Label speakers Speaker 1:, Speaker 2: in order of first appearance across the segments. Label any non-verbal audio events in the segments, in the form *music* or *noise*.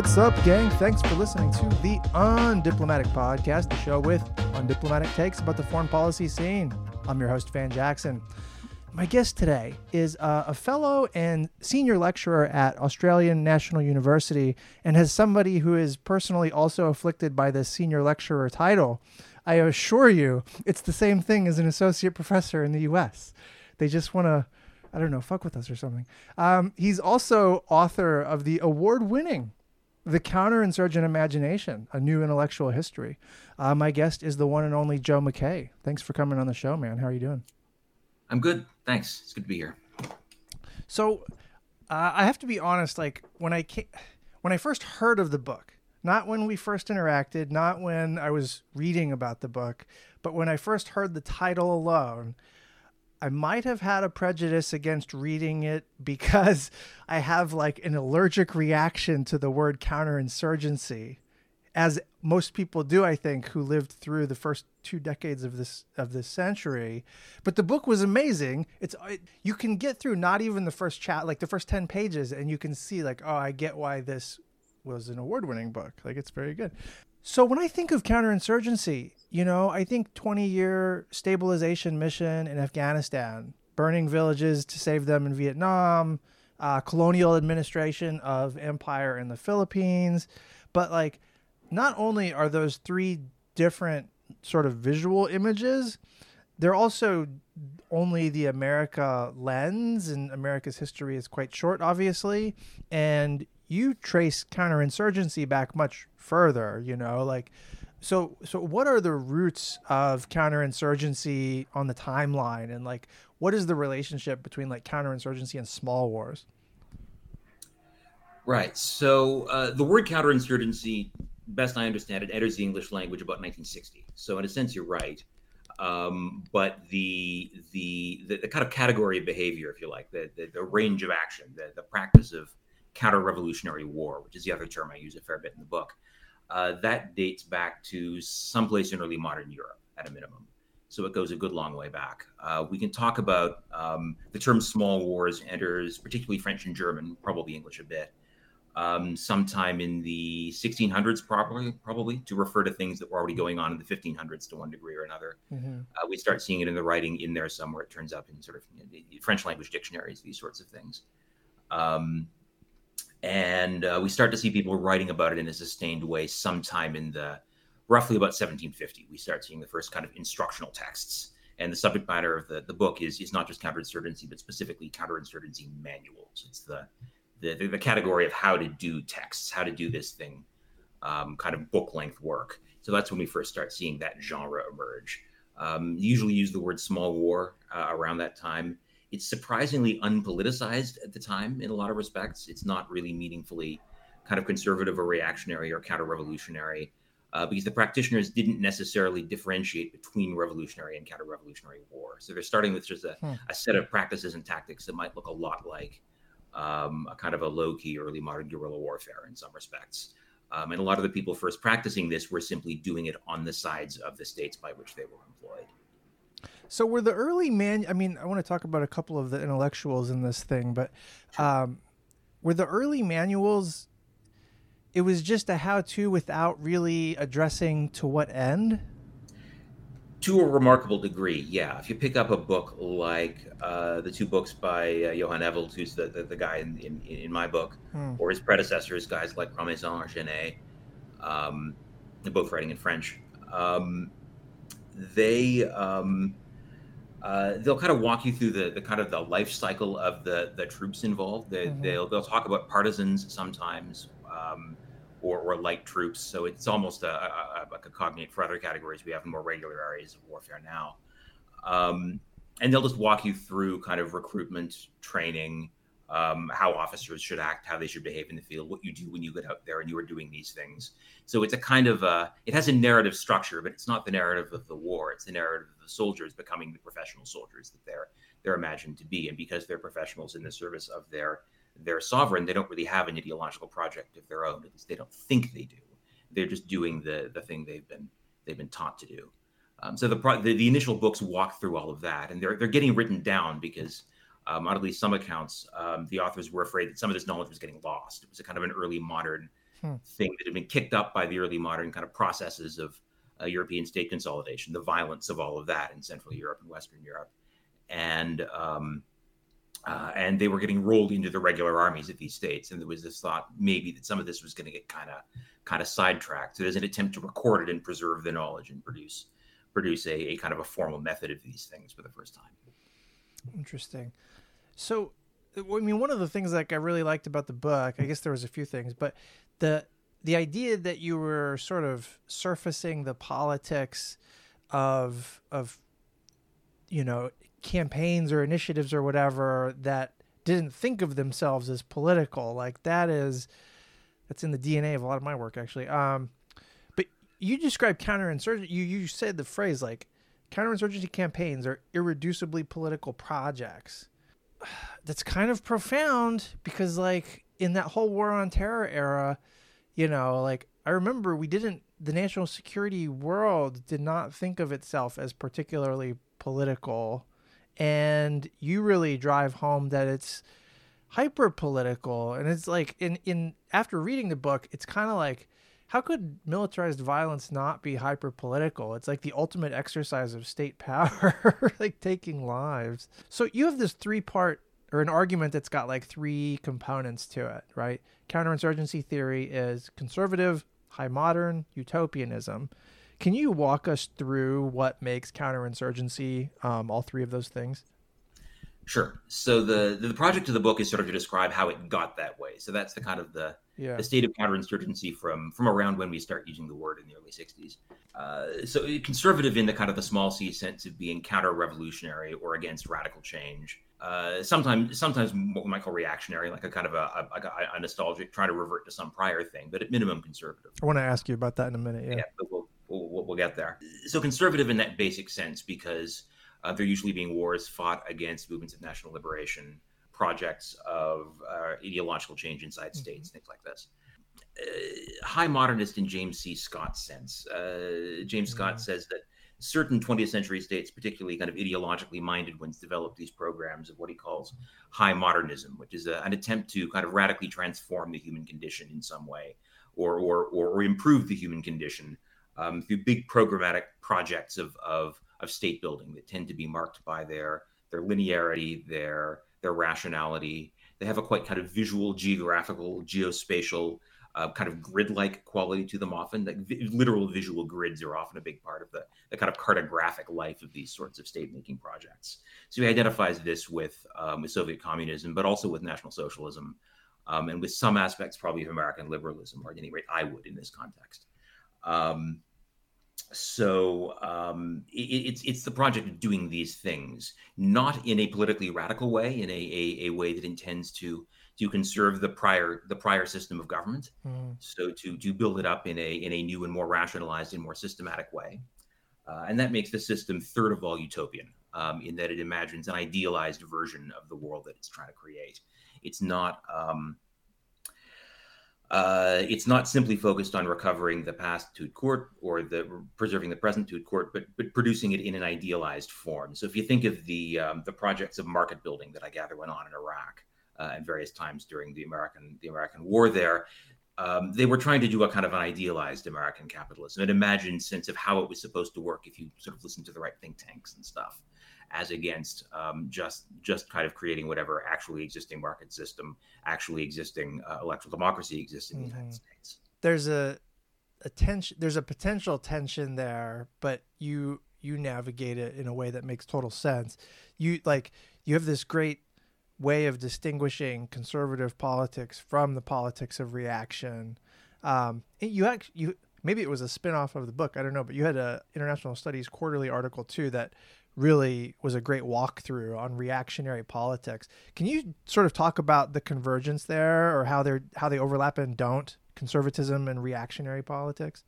Speaker 1: What's up, gang? Thanks for listening to the Undiplomatic Podcast, the show with undiplomatic takes about the foreign policy scene. I'm your host, Van Jackson. My guest today is uh, a fellow and senior lecturer at Australian National University and has somebody who is personally also afflicted by the senior lecturer title. I assure you, it's the same thing as an associate professor in the US. They just want to, I don't know, fuck with us or something. Um, he's also author of the award winning The Counterinsurgent Imagination, a new intellectual history. Uh, my guest is the one and only Joe Mackay. Thanks for coming on the show, man. How are you doing?
Speaker 2: I'm good. Thanks. It's good to be here.
Speaker 1: So, uh, I have to be honest. Like when I came, when I first heard of the book, not when we first interacted, not when I was reading about the book, but when I first heard the title alone, I might have had a prejudice against reading it because I have like an allergic reaction to the word counterinsurgency, as most people do, I think, who lived through the first two decades of this of this century. But the book was amazing. It's it, you can get through not even the first chat, like the first ten pages, and you can see like, oh, I get why this was an award-winning book. Like it's very good. So when I think of counterinsurgency, you know, I think 20-year stabilization mission in Afghanistan, burning villages to save them in Vietnam, uh, colonial administration of empire in the Philippines, but like not only are those three different sort of visual images, they're also only the America lens, and America's history is quite short, obviously. And you trace counterinsurgency back much further, you know, like so so what are the roots of counterinsurgency on the timeline and like what is the relationship between like counterinsurgency and small wars?
Speaker 2: Right. So uh, the word counterinsurgency, best I understand it, enters the English language about 1960. So in a sense, you're right. Um, but the, the, the the kind of category of behavior, if you like, the the, the range of action, the the practice of counter-revolutionary war, which is the other term I use a fair bit in the book, uh, that dates back to someplace in early modern Europe at a minimum. So it goes a good long way back. Uh, we can talk about um, the term small wars enters particularly French and German, probably English a bit, um, sometime in the 1600s, probably, probably to refer to things that were already going on in the 1500s to one degree or another. Mm-hmm. Uh, we start seeing it in the writing in there somewhere. It turns up in sort of you know, French language dictionaries, these sorts of things. Um, and uh, we start to see people writing about it in a sustained way sometime in the roughly about 1750 we start seeing the first kind of instructional texts. And the subject matter of the, the book is, is not just counterinsurgency but specifically counterinsurgency manuals. It's the, the, the category of how to do texts how to do this thing um, kind of book length work. So that's when we first start seeing that genre emerge. Um, usually use the word small war uh, around that time it's surprisingly unpoliticized at the time in a lot of respects. It's not really meaningfully kind of conservative or reactionary or counter revolutionary uh, because the practitioners didn't necessarily differentiate between revolutionary and counter revolutionary war. So they're starting with just a, hmm. a, set of practices and tactics that might look a lot like um, a kind of a low key early modern guerrilla warfare in some respects. Um, and a lot of the people first practicing this were simply doing it on the sides of the states by which they were employed.
Speaker 1: So were the early man? I mean, I want to talk about a couple of the intellectuals in this thing, but um, were the early manuals? It was just a how-to without really addressing to what end.
Speaker 2: To a remarkable degree, yeah. If you pick up a book like uh, the two books by uh, Johann Ewald, who's the, the, the guy in, in, in, my book, hmm. or his predecessors, guys like Grandmaison or Jeney, um, they're both writing in French. Um, they um, uh, they'll kind of walk you through the, the kind of the life cycle of the the troops involved. They, mm-hmm. They'll they'll talk about partisans sometimes, um, or, or light troops. So it's almost a, a, a, cognate for other categories we have in more regular areas of warfare now. Um, and they'll just walk you through kind of recruitment, training, um, how officers should act, how they should behave in the field, what you do when you get out there and you are doing these things. So it's a kind of a, it has a narrative structure, but it's not the narrative of the war. It's the narrative soldiers becoming the professional soldiers that they're they're imagined to be, and because they're professionals in the service of their their sovereign, they don't really have an ideological project of their own. At least they don't think they do. They're just doing the the thing they've been they've been taught to do. Um, so the, the, the initial books walk through all of that, and they're they're getting written down because um, on at least some accounts, um, the authors were afraid that some of this knowledge was getting lost. It was a kind of an early modern hmm. thing that had been kicked up by the early modern kind of processes of uh, European state consolidation, the violence of all of that in Central Europe and Western Europe, and um, uh, and they were getting rolled into the regular armies of these states. And there was this thought maybe that some of this was going to get kind of kind of sidetracked. So there's an attempt to record it and preserve the knowledge and produce produce a, a kind of a formal method of these things for the first time.
Speaker 1: Interesting. So, I mean, one of the things like I really liked about the book, I guess there was a few things, but the the idea that you were sort of surfacing the politics of of you know campaigns or initiatives or whatever that didn't think of themselves as political like that is that's in the dna of a lot of my work actually. Um but you describe counterinsurgency you you said the phrase like counterinsurgency campaigns are irreducibly political projects. *sighs* That's kind of profound because like in that whole war on terror era you know like i remember we didn't the national security world did not think of itself as particularly political. And you really drive home that it's hyper political and it's like in in after reading the book it's kind of like how could militarized violence not be hyper political it's like the ultimate exercise of state *laughs* power like taking lives. So you have this three part or an argument that's got like three components to it right counterinsurgency theory is conservative high modern utopianism can you walk us through what makes counterinsurgency um, all three of those things?
Speaker 2: Sure. So the the project of the book is sort of to describe how it got that way. So that's the kind of the yeah. the state of counterinsurgency from from around when we start using the word in the early '60s. Uh, so conservative in the kind of the small c sense of being counter-revolutionary or against radical change. Uh, sometimes sometimes what we might call reactionary, like a kind of a, a, a, nostalgic, trying to revert to some prior thing, but at minimum conservative.
Speaker 1: I want to ask you about that in a minute. Yeah, yeah
Speaker 2: but we'll we'll, we'll get there. So conservative in that basic sense because uh, they're usually being wars fought against movements of national liberation, projects of uh, ideological change inside mm-hmm. states, things like this. Uh, high modernist in James C. Scott's sense. Uh, James Scott mm-hmm. says that certain 20th century states, particularly kind of ideologically minded ones, developed these programs of what he calls high modernism, which is a, an attempt to kind of radically transform the human condition in some way or, or, or, or improve the human condition um, through big programmatic projects of, of, of state building that tend to be marked by their their linearity, their their rationality. They have a quite kind of visual, geographical, geospatial uh, kind of grid-like quality to them. Often, like literal visual grids are often a big part of the, the kind of cartographic life of these sorts of state-making projects. So he identifies this with um, with Soviet communism, but also with National Socialism, um, and with some aspects probably of American liberalism, or at any rate, I would in this context. Um, so um, it, it's it's the project of doing these things, not in a politically radical way, in a, a, a way that intends to to conserve the prior the prior system of government. Mm. So to to build it up in a in a new and more rationalized and more systematic way, uh, and that makes the system third of all utopian um, in that it imagines an idealized version of the world that it's trying to create. It's not. Um, uh, it's not simply focused on recovering the past to court or the preserving the present to court, but but producing it in an idealized form. So if you think of the um, the projects of market building that I gather went on in Iraq uh, at various times during the American the American war there, um, they were trying to do a kind of an idealized American capitalism, an imagined sense of how it was supposed to work if you sort of listen to the right think tanks and stuff as against um, just just kind of creating whatever actually existing market system, actually existing uh, electoral democracy exists in mm-hmm. the United mm-hmm. States.
Speaker 1: There's a, a tension. There's a potential tension there, but you you navigate it in a way that makes total sense. You like you have this great way of distinguishing conservative politics from the politics of reaction. Um, you actually you maybe it was a spin-off of the book i don't know but you had a international studies quarterly article too that really was a great walkthrough on reactionary politics. Can you sort of talk about the convergence there, or how they're how they overlap and don't conservatism and reactionary politics?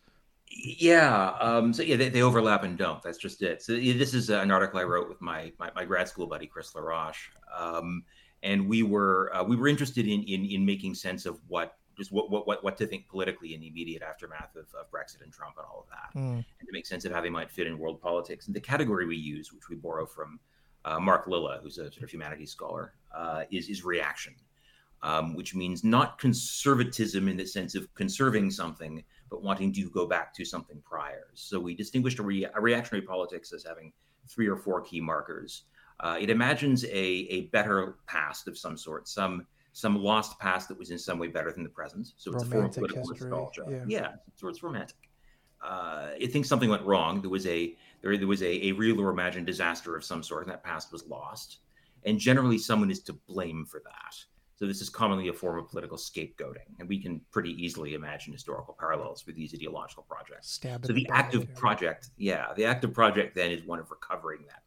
Speaker 2: Yeah. Um, so yeah, they, they, overlap and don't. That's just it. So this is an article I wrote with my my, my grad school buddy Chris LaRoche, um, and we were uh, we were interested in, in in making sense of what just what, what what what to think politically in the immediate aftermath of, of Brexit and Trump and all of that, mm. and to make sense of how they might fit in world politics. And the category we use, which we borrow from uh, Mark Lilla, who's a sort of humanities scholar, uh, is is reaction. um, which means not conservatism in the sense of conserving something, but wanting to go back to something prior. So we distinguished a, re- a reactionary politics as having three or four key markers. Uh, it imagines a, a better past of some sort, some some lost past that was in some way better than the present. So it's
Speaker 1: romantic
Speaker 2: a form of political
Speaker 1: history,
Speaker 2: nostalgia.
Speaker 1: yeah.
Speaker 2: Yeah, so it's romantic. Uh, it thinks something went wrong. There was a there, there was a, a real or imagined disaster of some sort, and that past was lost. And generally, someone is to blame for that. So this is commonly a form of political scapegoating, and we can pretty easily imagine historical parallels with these ideological projects. So the active project, yeah, the active project then is one of recovering that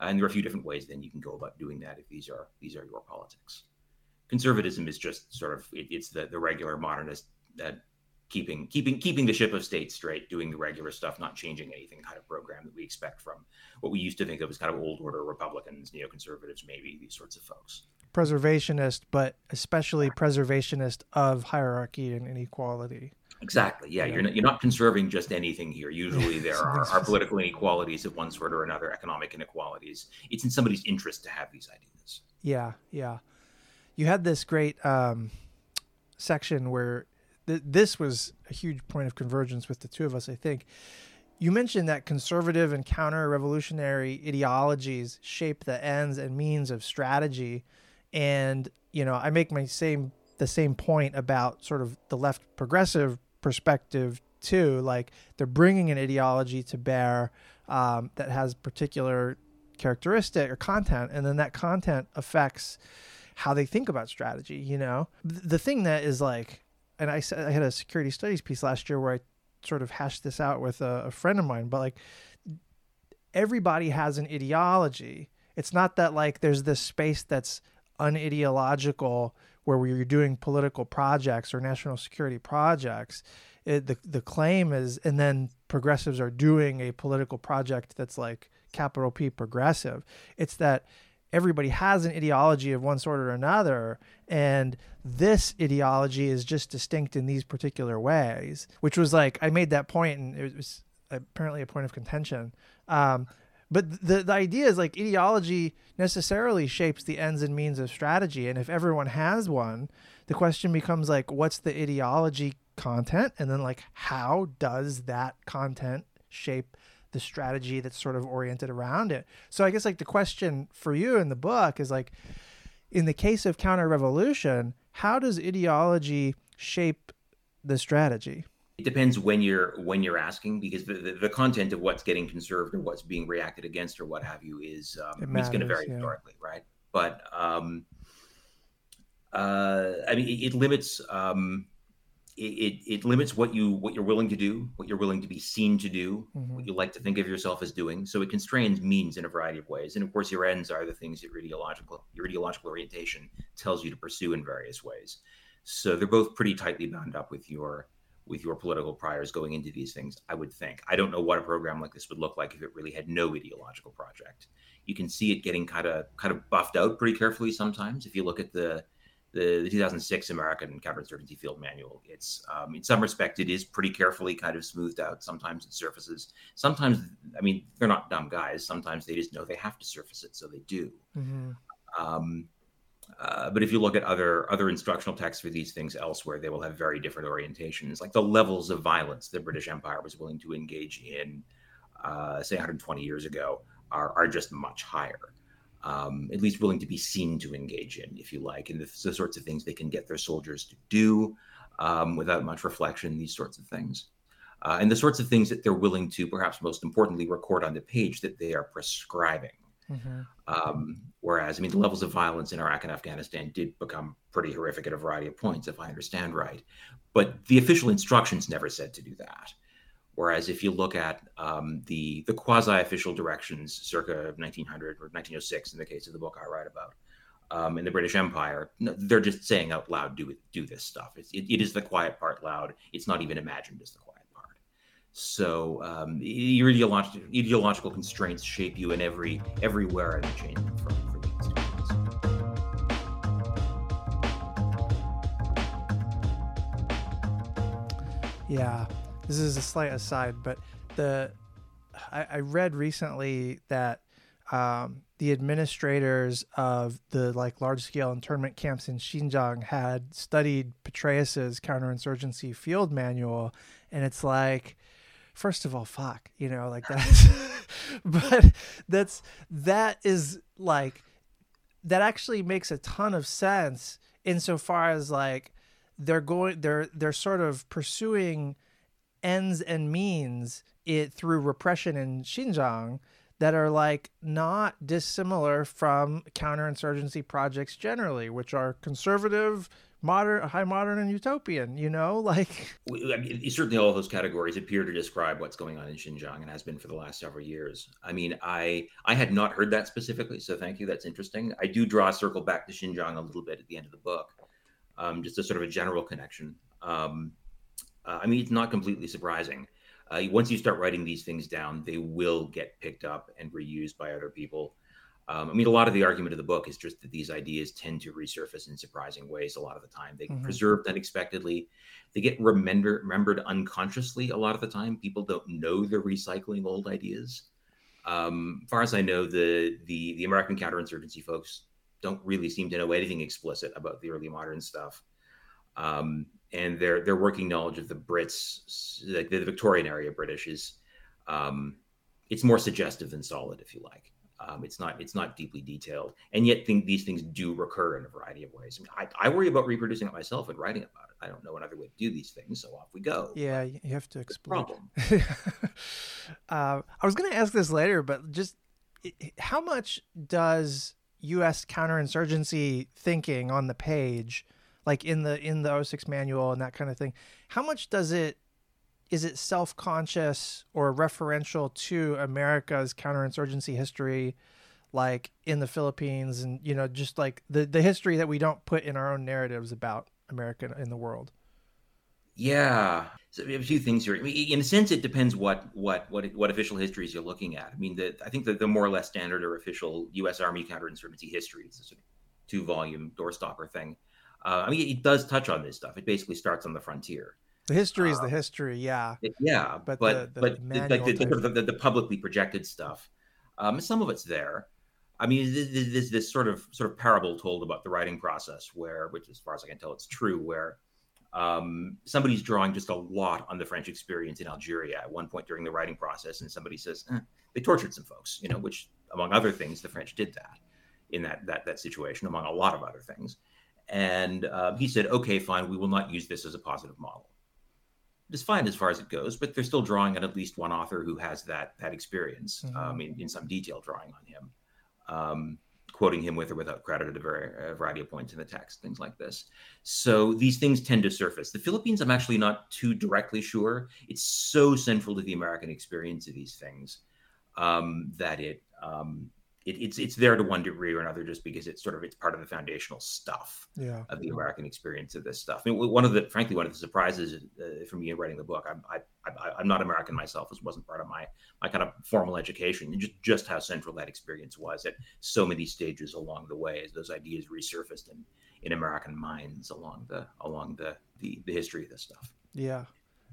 Speaker 2: and there are a few different ways then you can go about doing that if these are these are your politics. Conservatism is just sort of it, it's the the regular modernist uh, keeping keeping keeping the ship of state straight, doing the regular stuff, not changing anything kind of program that we expect from what we used to think of as kind of old order Republicans, neoconservatives, maybe these sorts of folks.
Speaker 1: preservationist, but especially preservationist of hierarchy and inequality.
Speaker 2: Exactly. Yeah, you're not you're not conserving just anything here. Usually *laughs* there are, are political inequalities of one sort or another, economic inequalities. It's in somebody's interest to have these ideas.
Speaker 1: Yeah, yeah. You had this great um, section where th- this was a huge point of convergence with the two of us, I think. You mentioned that conservative and counter revolutionary ideologies shape the ends and means of strategy. And, you know, I make my same the same point about sort of the left progressive perspective too. Like they're bringing an ideology to bear um, that has particular characteristic or content, and then that content affects how they think about strategy. You know, the thing that is like, and I said I had a security studies piece last year where I sort of hashed this out with a, a friend of mine, but like everybody has an ideology. It's not that like there's this space that's unideological where we're doing political projects or national security projects. It, the the claim is, and then progressives are doing a political project that's like capital P progressive. It's that everybody has an ideology of one sort or another, and this ideology is just distinct in these particular ways. Which was like I made that point, and it was apparently a point of contention. Um, but the the idea is like ideology necessarily shapes the ends and means of strategy, and if everyone has one, the question becomes like, what's the ideology content, and then like how does that content shape the strategy that's sort of oriented around it? So I guess like the question for you in the book is like, in the case of counter revolution, how does ideology shape the strategy?
Speaker 2: It depends when you're when you're asking because the, the, the content of what's getting conserved or what's being reacted against or what have you is
Speaker 1: It
Speaker 2: um, it's going to vary
Speaker 1: yeah.
Speaker 2: historically, right? But um, uh, I mean, it, it limits um, it, it, it limits what you what you're willing to do, what you're willing to be seen to do,
Speaker 1: Mhm.
Speaker 2: what you like to think of yourself as doing. So it constrains means in a variety of ways, and of course, your ends are the things that your ideological your ideological orientation tells you to pursue in various ways. So they're both pretty tightly bound up with your with your political priors going into these things. I would think. I don't know what a program like this would look like if it really had no ideological project. You can see it getting kind of kind of buffed out pretty carefully sometimes. If you look at the the, the 2006 American Counterinsurgency Field Manual. It's um, in some respect it is pretty carefully kind of smoothed out. Sometimes it surfaces. Sometimes I mean they're not dumb guys. Sometimes they just know they have to surface it, so they do.
Speaker 1: Mm-hmm.
Speaker 2: Um, uh, but if you look at other other instructional texts for these things elsewhere, they will have very different orientations. Like the levels of violence the British Empire was willing to engage in, uh, say 120 years ago, are are just much higher. Um, at least willing to be seen to engage in, if you like, and the, the sorts of things they can get their soldiers to do um, without much reflection. These sorts of things. Uh, and the sorts of things that they're willing to, perhaps most importantly, record on the page that they are prescribing.
Speaker 1: Mm-hmm.
Speaker 2: Um, whereas, I mean, the levels of violence in Iraq and Afghanistan did become pretty horrific at a variety of points, if I understand right. But the official instructions never said to do that. Whereas, if you look at um, the the quasi-official directions, circa 1900 or 1906, in the case of the book I write about, um, in the British Empire, they're just saying out loud, "Do it, do this stuff." It's, it, it is the quiet part loud. It's not even imagined as the quiet. So um, ideological, ideological constraints shape you in every everywhere for the institutions.
Speaker 1: Yeah, this is a slight aside, but the I, I read recently that um, the administrators of the like large scale internment camps in Xinjiang had studied Petraeus's counterinsurgency field manual, and it's like, first of all, fuck, you know, like that's, *laughs* *laughs* but that's that is like that actually makes a ton of sense insofar as like they're going they're they're sort of pursuing ends and means it through repression in Xinjiang that are like not dissimilar from counterinsurgency projects generally, which are conservative, modern, high modern, and utopian. You know, *laughs* like
Speaker 2: I mean, certainly all those categories appear to describe what's going on in Xinjiang and has been for the last several years. I mean, I I had not heard that specifically, so thank you. That's interesting. I do draw a circle back to Xinjiang a little bit at the end of the book, um, just a sort of a general connection. Um, uh, I mean, it's not completely surprising uh, once you start writing these things down, they will get picked up and reused by other people. Um, I mean, a lot of the argument of the book is just that these ideas tend to resurface in surprising ways a lot of the time. They get mm-hmm. preserved unexpectedly. They get remember, remembered unconsciously a lot of the time. People don't know they're recycling old ideas. Um, far as I know, the, the the American counterinsurgency folks don't really seem to know anything explicit about the early modern stuff. Um, and their their working knowledge of the Brits, like the Victorian area British, is um, it's more suggestive than solid, if you like. Um, it's not it's not deeply detailed, and yet think these things do recur in a variety of ways. I, mean, I, I, worry about reproducing it myself and writing about it. I don't know another way to do these things, so off we go.
Speaker 1: Yeah, you have to explore. Problem. *laughs* uh, I was going to ask this later, but just how much does U.S. counterinsurgency thinking on the page like in the in the 06 manual and that kind of thing how much does it is it self-conscious or referential to america's counterinsurgency history like in the philippines and you know just like the the history that we don't put in our own narratives about america in the world
Speaker 2: yeah, so we a few things here. I mean, in a sense, it depends what what what what official histories you're looking at. I mean, the, I think that the more or less standard or official U.S. Army counterinsurgency history is a sort of two volume doorstopper thing. Uh, I mean, it does touch on this stuff. It basically starts on the frontier.
Speaker 1: The history is the um, history, yeah.
Speaker 2: Yeah, but but the, the but like the, the, the, publicly projected stuff, um, some of it's there. I mean, there's this sort of sort of parable told about the writing process, where, which as far as I can tell, it's true, where um, somebody's drawing just a lot on the French experience in Algeria at one point during the writing process, and somebody says eh, they tortured some folks, you know, which among other things, the French did that in that that that situation, among a lot of other things. And uh, he said, okay, fine, we will not use this as a positive model. It's fine as far as it goes, but they're still drawing on at least one author who has that that experience mm-hmm. um, in, in some detail drawing on him, um, quoting him with or without credit at a, very, a variety of points in the text, things like this. So these things tend to surface. The Philippines, I'm actually not too directly sure. It's so central to the American experience of these things um, that it um, it, it's it's there to one degree or another just because it's sort of it's part of the foundational stuff
Speaker 1: yeah.
Speaker 2: of the American experience of this stuff. I mean, one of the frankly one of the surprises uh, for me in writing the book, I'm I, I, am not American myself. This wasn't part of my my kind of formal education, and just just how central that experience was at so many stages along the way as those ideas resurfaced in in American minds along the along the the, the history of this stuff.
Speaker 1: Yeah,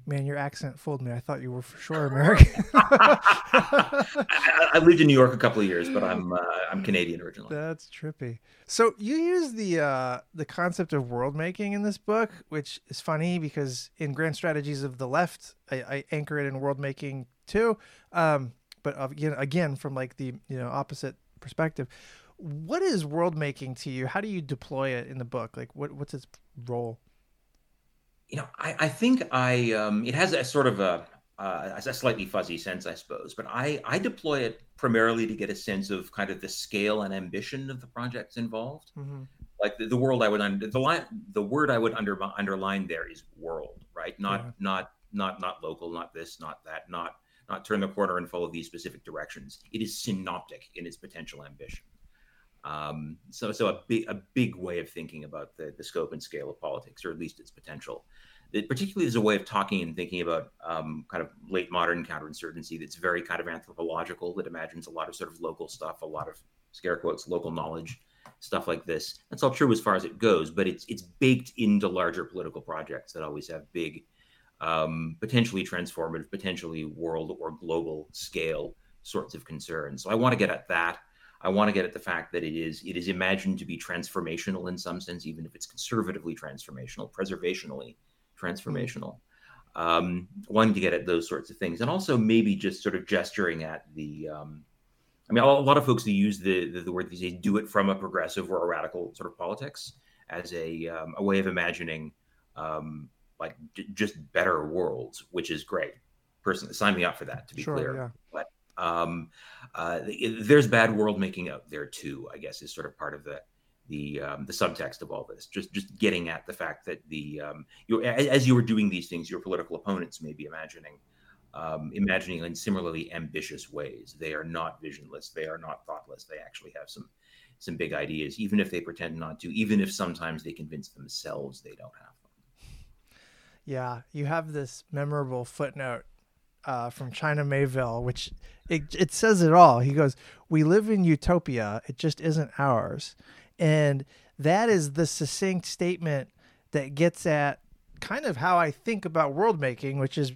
Speaker 1: Man, your accent fooled me. I thought you were for sure American. *laughs*
Speaker 2: I, I, lived in New York a couple of years, but I'm uh, I'm Canadian originally.
Speaker 1: That's trippy. So you use the uh, the concept of world making in this book, which is funny because in Grand Strategies of the Left, I, I anchor it in world making too. Um, but again, again from like the you know opposite perspective. What is world making to you? How do you deploy it in the book? Like, what what's its role?
Speaker 2: You know, I, I think I um, it has a sort of a uh, a slightly fuzzy sense, I suppose, but I I deploy it primarily to get a sense of kind of the scale and ambition of the projects involved. Mm-hmm. Like the, the, world I would under the line the word I would under, underline there is world, right? Not yeah. not not not local, not this, not that, not not turn the corner and follow these specific directions. It is synoptic in its potential ambition. Um, so, so a big, a big way of thinking about the, the scope and scale of politics, or at least its potential. It particularly is a way of talking and thinking about um, kind of late modern counterinsurgency that's very kind of anthropological, that imagines a lot of sort of local stuff, a lot of scare quotes, local knowledge, stuff like this. That's all true as far as it goes, but it's it's baked into larger political projects that always have big, um, potentially transformative, potentially world or global scale sorts of concerns. So I want to get at that. I want to get at the fact that it is it is imagined to be transformational in some sense, even if it's conservatively transformational, preservationally transformational. Um, wanting to get at those sorts of things, and also maybe just sort of gesturing at the. Um, I mean, a lot of folks who use the, the, the word these days do it from a progressive or a radical sort of politics as a um, a way of imagining um, like j- just better worlds, which is great. Personally, sign me up for that. To be
Speaker 1: Sure,
Speaker 2: clear, um, uh, there's bad world making out there too. I guess is sort of part of the the um, the subtext of all this. Just just getting at the fact that the um, you as you were doing these things, your political opponents may be imagining. Um, imagining in similarly ambitious ways. They are not visionless. They are not thoughtless. They actually have some some big ideas, even if they pretend not to. Even if sometimes they convince themselves they don't have them.
Speaker 1: Yeah, you have this memorable footnote uh, from China Miéville, which it, it says it all. He goes, "We live in utopia; it just isn't ours," and that is the succinct statement that gets at kind of how I think about world making, which is,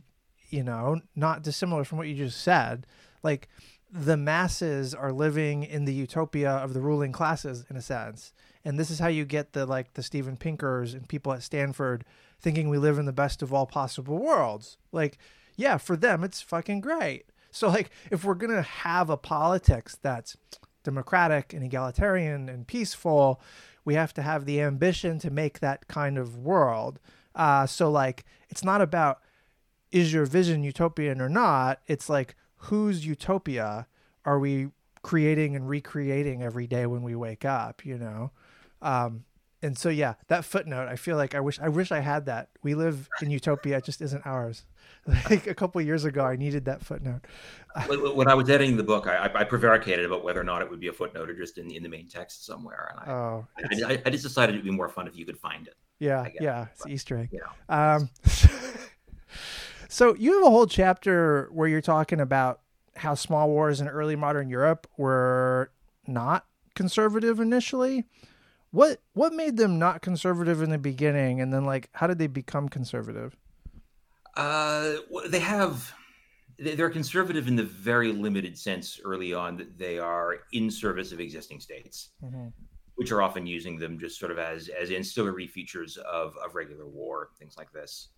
Speaker 1: you know, not dissimilar from what you just said. Like the masses are living in the utopia of the ruling classes in a sense. And this is how you get the like the Steven Pinkers and people at Stanford thinking we live in the best of all possible worlds. Like, yeah, for them it's fucking great. So like if we're going to have a politics that's democratic and egalitarian and peaceful, we have to have the ambition to make that kind of world. Uh, so like it's not about is your vision utopian or not? It's like whose utopia are we creating and recreating every day when we wake up, you know? Um, and so yeah, that footnote, I feel like I wish I wish I had that. We live in utopia, it just isn't ours. *laughs* Like a couple years ago, I needed that footnote.
Speaker 2: When I was editing the book, I, I prevaricated about whether or not it would be a footnote or just in, in the main text somewhere. And I,
Speaker 1: Oh,
Speaker 2: I, I, I just decided it'd be more fun if you could find it.
Speaker 1: yeah, yeah, it's
Speaker 2: but,
Speaker 1: Easter egg.
Speaker 2: You know,
Speaker 1: Um, *laughs* so you have a whole chapter where you're talking about how small wars in early modern Europe were not conservative initially. What what made them not conservative in the beginning, and then like how did they become conservative?
Speaker 2: Uh, they have. they- They're conservative in the very limited sense early on that they are in service of existing states, which are often using them just sort of as as ancillary features of of regular war, things like this.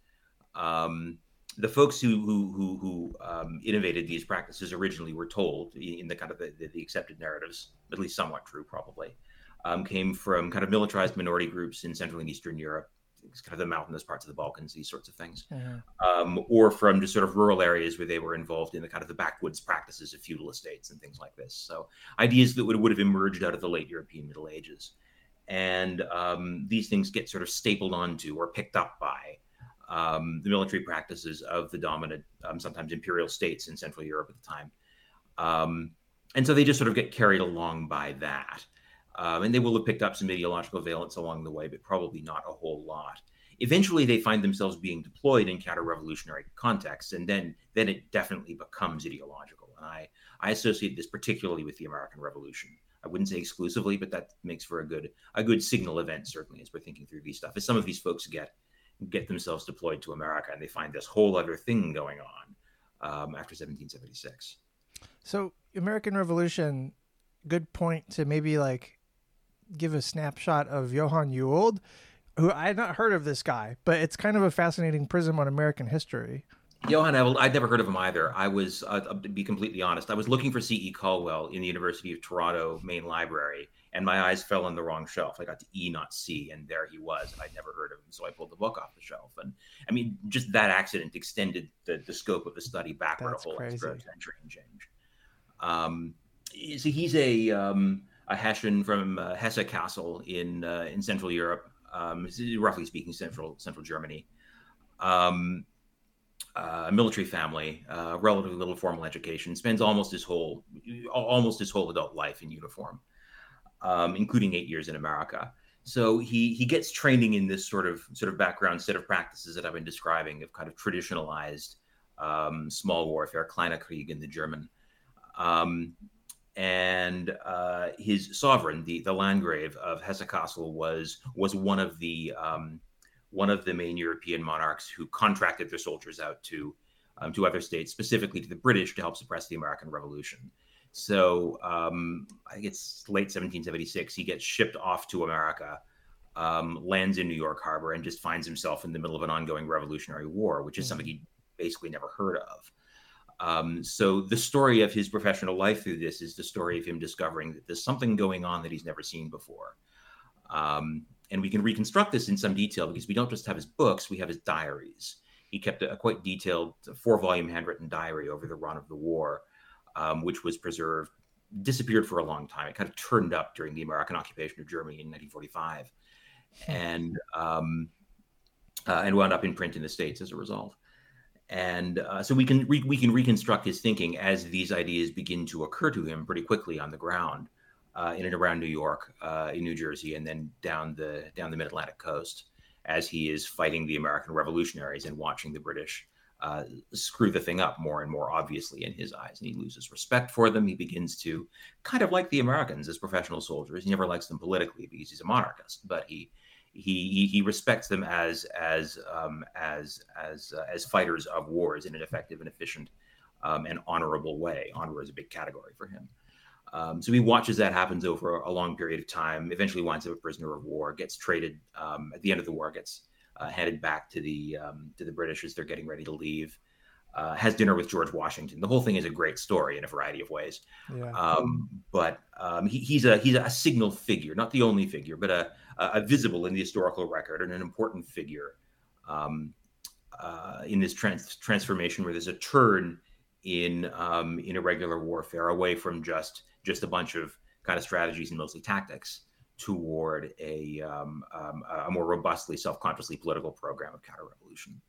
Speaker 2: Um, the folks who who who, who um, innovated these practices originally were told in the kind of the, the accepted narratives, at least somewhat true, probably, um, came from kind of militarized minority groups in Central and Eastern Europe, kind of the mountainous parts of the Balkans, these sorts of things um, or from just sort of rural areas where they were involved in the kind of the backwoods practices of feudal estates and things like this. So ideas that would, would have emerged out of the late European Middle Ages. And um, these things get sort of stapled onto or picked up by um, the military practices of the dominant, um, sometimes imperial states in Central Europe at the time. Um, and so they just sort of get carried along by that. Um, and they will have picked up some ideological valence along the way, but probably not a whole lot. Eventually they find themselves being deployed in counter-revolutionary contexts and then then it definitely becomes ideological. And i i associate this particularly with the american revolution. I wouldn't say exclusively but that makes for a good a good signal event certainly as we're thinking through these stuff. As some of these folks get get themselves deployed to america and they find this whole other thing going on um, after 1776
Speaker 1: So American Revolution, good point to maybe like give a snapshot of Johann Ewald, who I had not heard of this guy, but it's kind of a fascinating prism on American history.
Speaker 2: Johann I'd never heard of him either. I was, uh, to be completely honest, I was looking for C.E. Callwell in the University of Toronto main library, and my eyes fell on the wrong shelf. I got to E, not C, and there he was. And I'd never heard of him, so I pulled the book off the shelf. And I mean, just that accident extended the, the scope of the study backward
Speaker 1: That's
Speaker 2: a whole
Speaker 1: crazy.
Speaker 2: extra century and change. Um, so he's a um, a Hessian from uh, Hesse-Kassel in uh, in Central Europe, um, roughly speaking, central central Germany. Um, uh, a military family, uh, relatively little formal education, spends almost his whole almost his whole adult life in uniform, um, including eight years in America. So he he gets training in this sort of sort of background set of practices that I've been describing of kind of traditionalized um, small warfare, Kleinkrieg in the German. Um, and uh, his sovereign, the the Landgrave of Hesse-Kassel, was was one of the um, one of the main European monarchs who contracted their soldiers out to um, to other states, specifically to the British, to help suppress the American Revolution. So um, I think it's late 1776. He gets shipped off to America, um, lands in New York Harbor, and just finds himself in the middle of an ongoing Revolutionary War, which is something he basically never heard of. Um, so the story of his professional life through this is the story of him discovering that there's something going on that he's never seen before. Um, and we can reconstruct this in some detail because we don't just have his books, we have his diaries. He kept a, a quite detailed four volume handwritten diary over the run of the war, um, which was preserved, disappeared for a long time. It kind of turned up during the American occupation of Germany in 1945 and, um, uh, and wound up in print in the States as a result and uh, so we can re- we can reconstruct his thinking as these ideas begin to occur to him pretty quickly on the ground uh, in and around New York, uh, in New Jersey, and then down the down the Mid Atlantic coast as he is fighting the American revolutionaries and watching the British uh, screw the thing up more and more obviously in his eyes, and he loses respect for them. He begins to kind of like the Americans as professional soldiers. He never likes them politically because he's a monarchist, but he he he respects them as as um, as as uh, as fighters of wars in an effective and efficient um, and honorable way. Honor is a big category for him. Um, so he watches that happens over a long period of time. Eventually, winds up a prisoner of war, gets traded um, at the end of the war, gets uh, headed back to the um, to the British as they're getting ready to leave uh, has dinner with George Washington. The whole thing is a great story in a variety of ways. Yeah. Um, but um, he, he's a he's a signal figure, not the only figure, but a, a visible in the historical record and an important figure um, uh, in this trans- transformation where there's a turn in um, in irregular warfare away from just just a bunch of kind of strategies and mostly tactics toward a, um, um, a more robustly self-consciously political program of counter-revolution.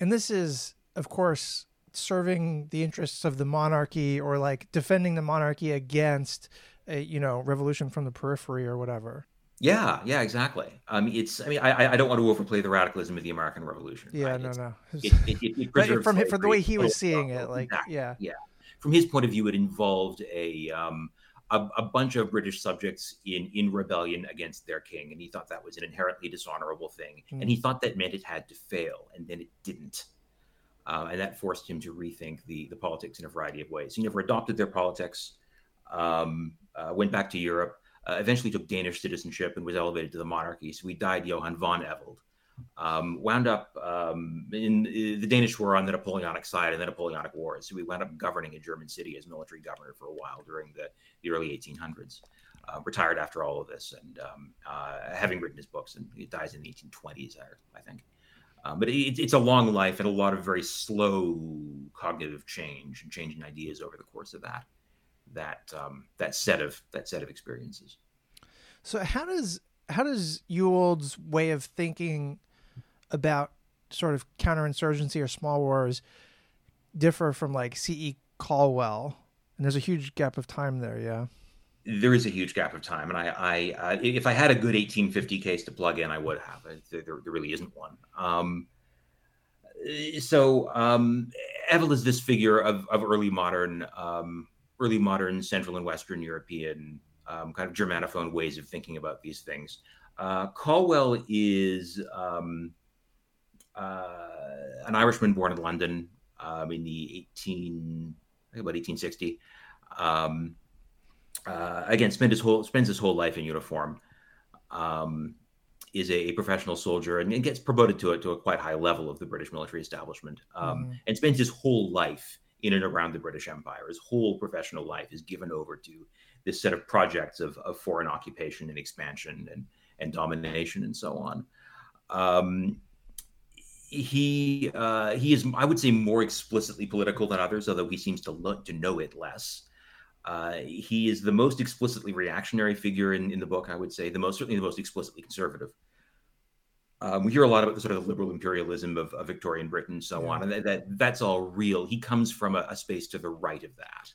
Speaker 1: And this is of course, serving the interests of the monarchy or like defending the monarchy against a you know revolution from the periphery or whatever.
Speaker 2: Yeah, yeah, exactly. I mean, it's. I mean, I, I don't want to overplay the radicalism of the American Revolution.
Speaker 1: Yeah,
Speaker 2: right?
Speaker 1: no, no.
Speaker 2: It, *laughs* it,
Speaker 1: it from from the way he was seeing it, like, exactly. yeah,
Speaker 2: yeah. From his point of view, it involved a um, a, a, bunch of British subjects in in rebellion against their king, and he thought that was an inherently dishonorable thing, mm. and he thought that meant it had to fail, and then it didn't. Uh, and that forced him to rethink the, the politics in a variety of ways. He never adopted their politics, um, uh, went back to Europe, uh, eventually took Danish citizenship and was elevated to the monarchy. So he died Johann von Ewald. Um, wound up um, in, in, the Danish were on the Napoleonic side of the Napoleonic Wars. So we wound up governing a German city as military governor for a while during the, the early 1800s. Uh, retired after all of this and um, uh, having written his books, and he dies in the 1820s, I, I think. Um, but it, it's a long life and a lot of very slow cognitive change and changing ideas over the course of that that um, that set of that set of experiences.
Speaker 1: So how does how does Ewald's way of thinking about sort of counterinsurgency or small wars differ from like C.E. Callwell? And there's a huge gap of time there, yeah
Speaker 2: there is a huge gap of time, and I, I uh, if I had a good 1850 case to plug in, I would have. There, there really isn't one. Um, so um, Ewald is this figure of, of early modern, um, early modern Central and Western European um, kind of Germanophone ways of thinking about these things. Uh, Callwell is um, uh, an Irishman born in London um, in the 18 about 1860. Um, uh, again spent his whole spends his whole life in uniform. Um, is a, a, professional soldier and, and, gets promoted to a, to a quite high level of the British military establishment, um, mm-hmm. and spends his whole life in and around the British Empire. His whole professional life is given over to this set of projects of, of foreign occupation and expansion and, and domination and so on. Um, he uh, he is, I would say, more explicitly political than others, although he seems to lo- to know it less. Uh, he is the most explicitly reactionary figure in, in the book, I would say, the most certainly the most explicitly conservative. Um, we hear a lot about the sort of liberal imperialism of, of Victorian Britain and so yeah. on, and that, that, that's all real. He comes from a, a, space to the right of that,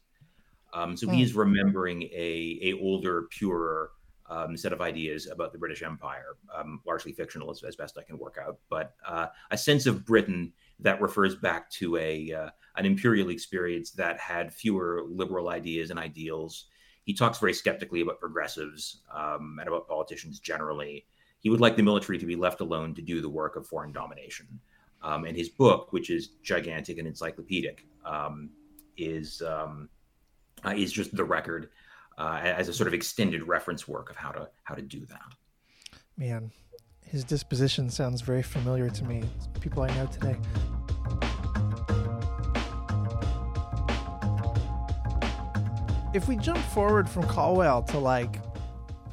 Speaker 2: um, so he hmm. is remembering a a older, purer um, set of ideas about the British Empire, um, largely fictional as, as, best I can work out, but uh, a sense of Britain that refers back to a uh, an imperial experience that had fewer liberal ideas and ideals. He talks very skeptically about progressives um, and about politicians generally. He would like the military to be left alone to do the work of foreign domination. Um, and his book, which is gigantic and encyclopedic, um, is um, uh, is just the record uh, as a sort of extended reference work of how to how to do that.
Speaker 1: Man, his disposition sounds very familiar to me. People I know today. If we jump forward from Callwell to like,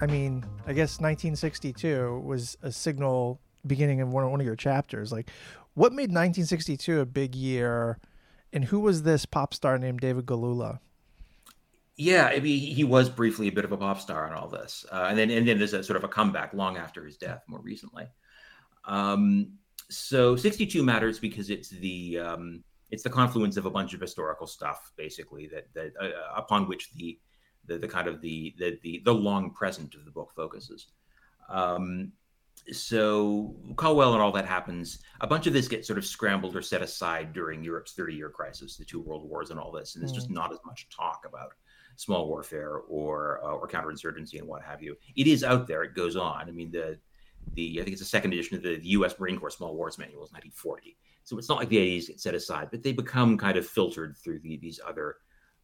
Speaker 1: I mean, I guess 1962 was a signal beginning in one of, one of your chapters. Like, what made 1962 a big year, and who was this pop star named David Galula?
Speaker 2: Yeah, I mean, he was briefly a bit of a pop star in all this, uh, and then and then there's a sort of a comeback long after his death, more recently. Um, so 62 matters because it's the um, it's the confluence of a bunch of historical stuff, basically that that uh, upon which the, the the kind of the the the, the long present of the book focuses. Um, so Callwell and all that happens. A bunch of this gets sort of scrambled or set aside during Europe's 30 year crisis, the two world wars, and all this, and there's mm. just not as much talk about small warfare or uh, or counterinsurgency and what have you. It is out there. It goes on. I mean, the the I think it's the second edition of the, the U.S. Marine Corps Small Wars Manual is 1940. So it's not like the 80s get set aside, but they become kind of filtered through the, these other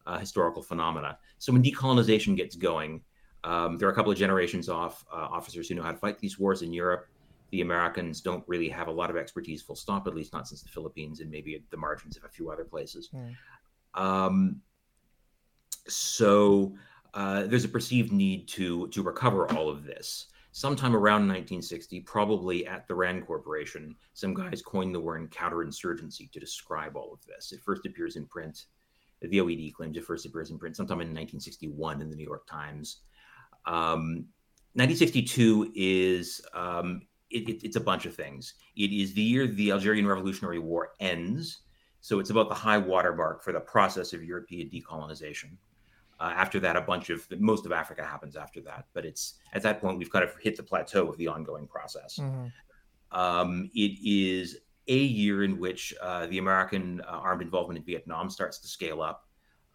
Speaker 2: uh, historical phenomena. So when decolonization gets going, um, there are a couple of generations off uh, officers who know how to fight these wars in Europe. The Americans don't really have a lot of expertise, full stop, at least not since the Philippines and maybe at the margins of a few other places. Mm. Um, so uh, there's a perceived need to to recover all of this. Sometime around 1960, probably at the Rand Corporation, some guys coined the word counterinsurgency to describe all of this. It first appears in print. The OED claims it first appears in print sometime in 1961 in the New York Times. Um, 1962 is um, it, it, it's a bunch of things. It is the year the Algerian Revolutionary War ends, so it's about the high watermark for the process of European decolonization. Uh, after that, a bunch of most of Africa happens after that, but it's at that point we've kind of hit the plateau of the ongoing process. Mm-hmm. Um, it is a year in which uh, the American uh, armed involvement in Vietnam starts to scale up.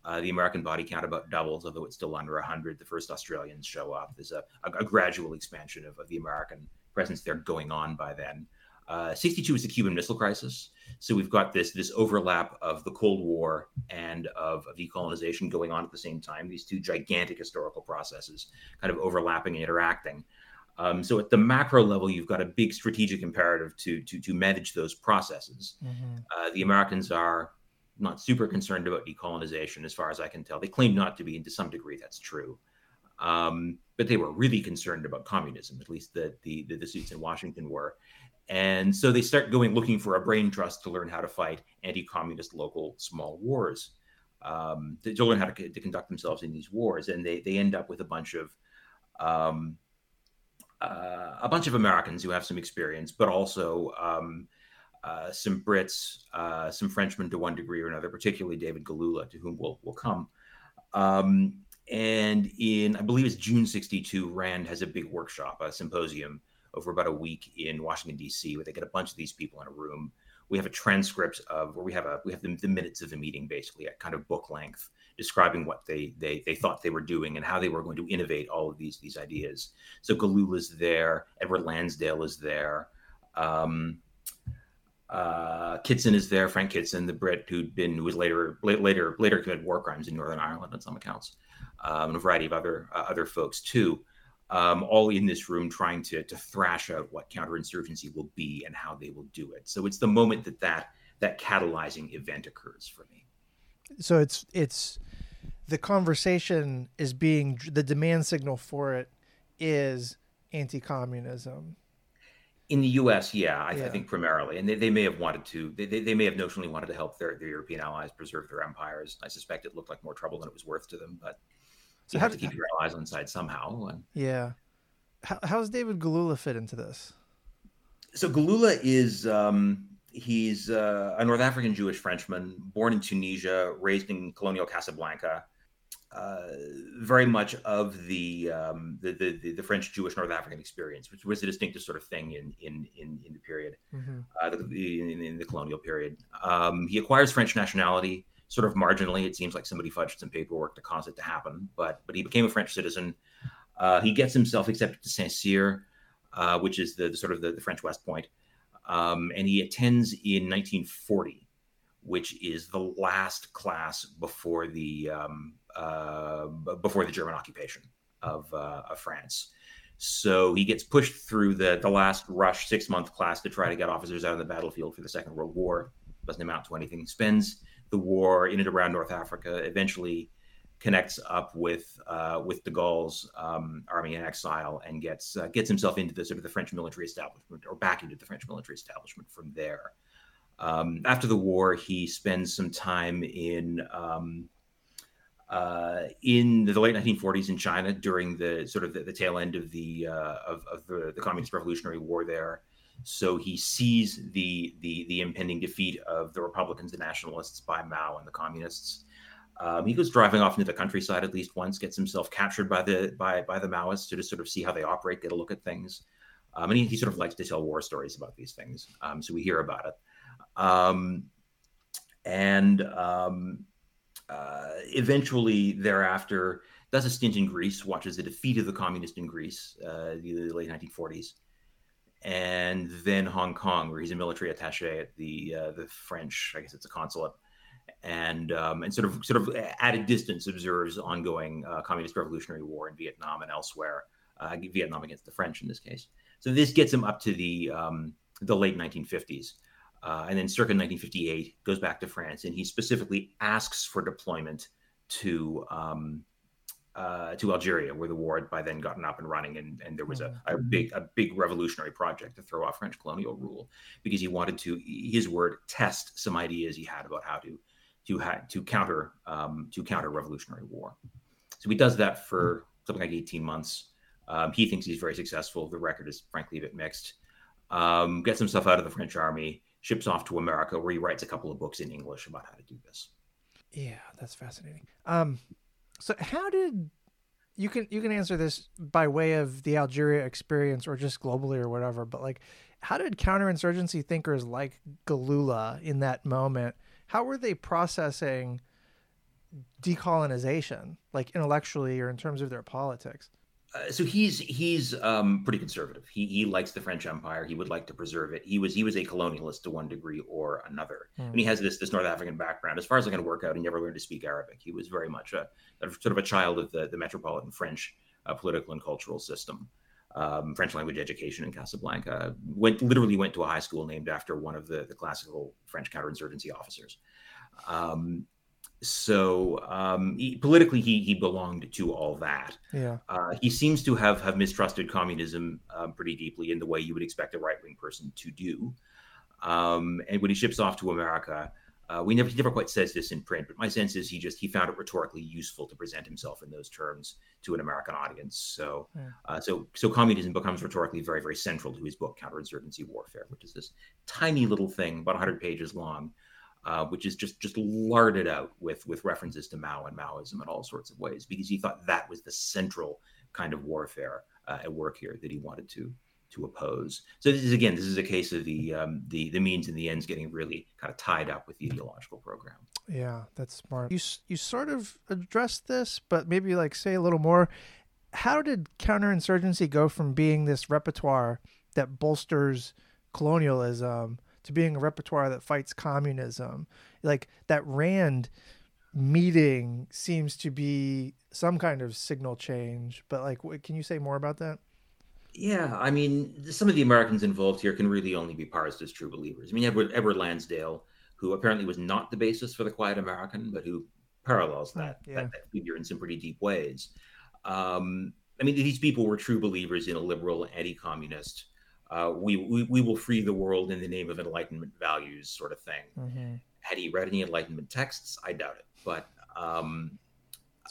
Speaker 2: Uh, the American body count about doubles, although it's still under 100. The first Australians show up. There's a, a, a gradual expansion of, of, the American presence there going on by then. Uh, 62 is the Cuban Missile Crisis. So we've got this this overlap of the Cold War and of, of decolonization going on at the same time. These two gigantic historical processes kind of overlapping and interacting. Um, so at the macro level, you've got a big strategic imperative to to to manage those processes. Mm-hmm. Uh, the Americans are not super concerned about decolonization, as far as I can tell. They claim not to be, and to some degree, that's true. Um, but they were really concerned about communism. At least the the the, the suits in Washington were. And so they start going looking for a brain trust to learn how to fight anti-communist local small wars, um, to, to, learn how to, to, conduct themselves in these wars. And they they end up with a bunch of um, uh, a bunch of Americans who have some experience, but also um, uh, some Brits, uh, some Frenchmen to one degree or another, particularly David Galula, to whom we'll, we'll come. Um, and in, I believe it's June 62, Rand has a big workshop, a symposium over about a week in Washington D.C., where they get a bunch of these people in a room. We have a transcript of where we have a we have the, the minutes of the meeting basically at kind of book length, describing what they they they thought they were doing and how they were going to innovate all of these these ideas. So Galula is there, Edward Lansdale is there. Um, uh, Kitson is there. Frank Kitson, the Brit who'd been who was later later later committed war crimes in Northern Ireland on some accounts, um, and a variety of other uh, other folks too um, all in this room trying to, to thrash out what counterinsurgency will be and how they will do it. So it's the moment that that, that catalyzing event occurs for me.
Speaker 1: So it's it's the conversation is being the demand signal for it is anti-communism
Speaker 2: in the U.S., yeah, I, yeah. I, think primarily, and they, they may have wanted to. They, they, they, may have notionally wanted to help their, their European allies preserve their empires. I suspect it looked like more trouble than it was worth to them, but so you how have to keep your eyes on side somehow. And,
Speaker 1: yeah. How, how does David Galula fit into this?
Speaker 2: So Galula is um, he's uh, a North African Jewish Frenchman, born in Tunisia, raised in colonial Casablanca. Uh, very much of the, um, the, the, the French Jewish North African experience, which was a distinctive sort of thing in in in, in the period, mm-hmm. uh, the, in, in, the colonial period. Um, he acquires French nationality sort of marginally. It seems like somebody fudged some paperwork to cause it to happen, but but he became a French citizen. Uh, he gets himself accepted to Saint Cyr, uh, which is the, the, sort of the, the, French West Point. um, and he attends in 1940, which is the last class before the um, uh, before the German occupation of, uh, of France. So he gets pushed through the the last rush six month class to try to get officers out on the battlefield for the Second World War. Doesn't amount to anything. He spends the war in and around North Africa. Eventually, connects up with uh, with de Gaulle's um, army in exile and gets uh, gets himself into the sort of the French military establishment or back into the French military establishment from there. Um, after the war, he spends some time in um, uh, in the late 1940s in China during the sort of the, the tail end of the uh, of, of the, the, Communist Revolutionary War there. So he sees the, the the impending defeat of the Republicans, the Nationalists by Mao and the Communists. Um, he goes driving off into the countryside at least once, gets himself captured by the by by the Maoists to just sort of see how they operate, get a look at things. Um, and he, he, sort of likes to tell war stories about these things, um, so we hear about it. Um, and um, uh, eventually, thereafter, does a stint in Greece, watches the defeat of the communists in Greece, uh, the late 1940s, and then Hong Kong, where he's a military attaché at the uh, the French, I guess it's a consulate and um, and sort of sort of at a distance observes ongoing uh, communist revolutionary war in Vietnam and elsewhere, uh, Vietnam against the French in this case. So this gets him up to the um, the late 1950s, uh, and then circa 1958 goes back to France, and he specifically asks for deployment to um, uh, to Algeria, where the war had by then gotten up and running, and, and there was a, a, mm-hmm. big a big revolutionary project to throw off French colonial rule because he wanted to, his word, test some ideas he had about how to to ha- to counter um, to counter revolutionary war. So he does that for something like 18 months. Um, he thinks he's very successful. The record is frankly a bit mixed. Um, gets himself out of the French army, ships off to America, where he writes a couple of books in English about how to do this.
Speaker 1: Yeah, that's fascinating. Um, so how did you can you can answer this by way of the Algeria experience or just globally or whatever, but like how did counterinsurgency thinkers like Galula in that moment how were they processing decolonization, like intellectually or in terms of their politics?
Speaker 2: Uh, so he's he's um, pretty conservative. He he likes the French Empire. He would like to preserve it. He was he was a colonialist to one degree or another, mm. and he has this this North African background. As far as I can work out, he never learned to speak Arabic. He was very much a, a sort of a child of the the metropolitan French uh, political and cultural system. Um, French language education in Casablanca. Went literally went to a high school named after one of the the classical French counterinsurgency officers. Um, so um, he, politically, he he belonged to all that.
Speaker 1: Yeah.
Speaker 2: Uh, he seems to have have mistrusted communism um, pretty deeply in the way you would expect a right wing person to do. Um, and when he ships off to America, uh, we never he never quite says this in print, but my sense is he just he found it rhetorically useful to present himself in those terms to an American audience. So yeah. uh, so so communism becomes rhetorically very very central to his book Counterinsurgency Warfare, which is this tiny little thing about 100 pages long uh, which is just just larded out with with references to Mao and Maoism in all sorts of ways, because he thought that was the central kind of warfare uh, at work here that he wanted to to oppose. So this is again, this is a case of the um, the the means and the ends getting really kind of tied up with the ideological program.
Speaker 1: Yeah, that's smart. You you sort of addressed this, but maybe like say a little more. How did counterinsurgency go from being this repertoire that bolsters colonialism to being a repertoire that fights communism. Like that Rand meeting seems to be some kind of signal change, but like, can you say more about that?
Speaker 2: Yeah, I mean, some of the Americans involved here can really only be parsed as true believers. I mean, Edward, Edward Lansdale, who apparently was not the basis for the Quiet American, but who parallels that, yeah. that, that, figure in some pretty deep ways. Um, I mean, these people were true believers in a liberal, anti-communist uh, we, we, we will free the world in the name of enlightenment values sort of thing. Mm-hmm. had he read any enlightenment texts? I doubt it but um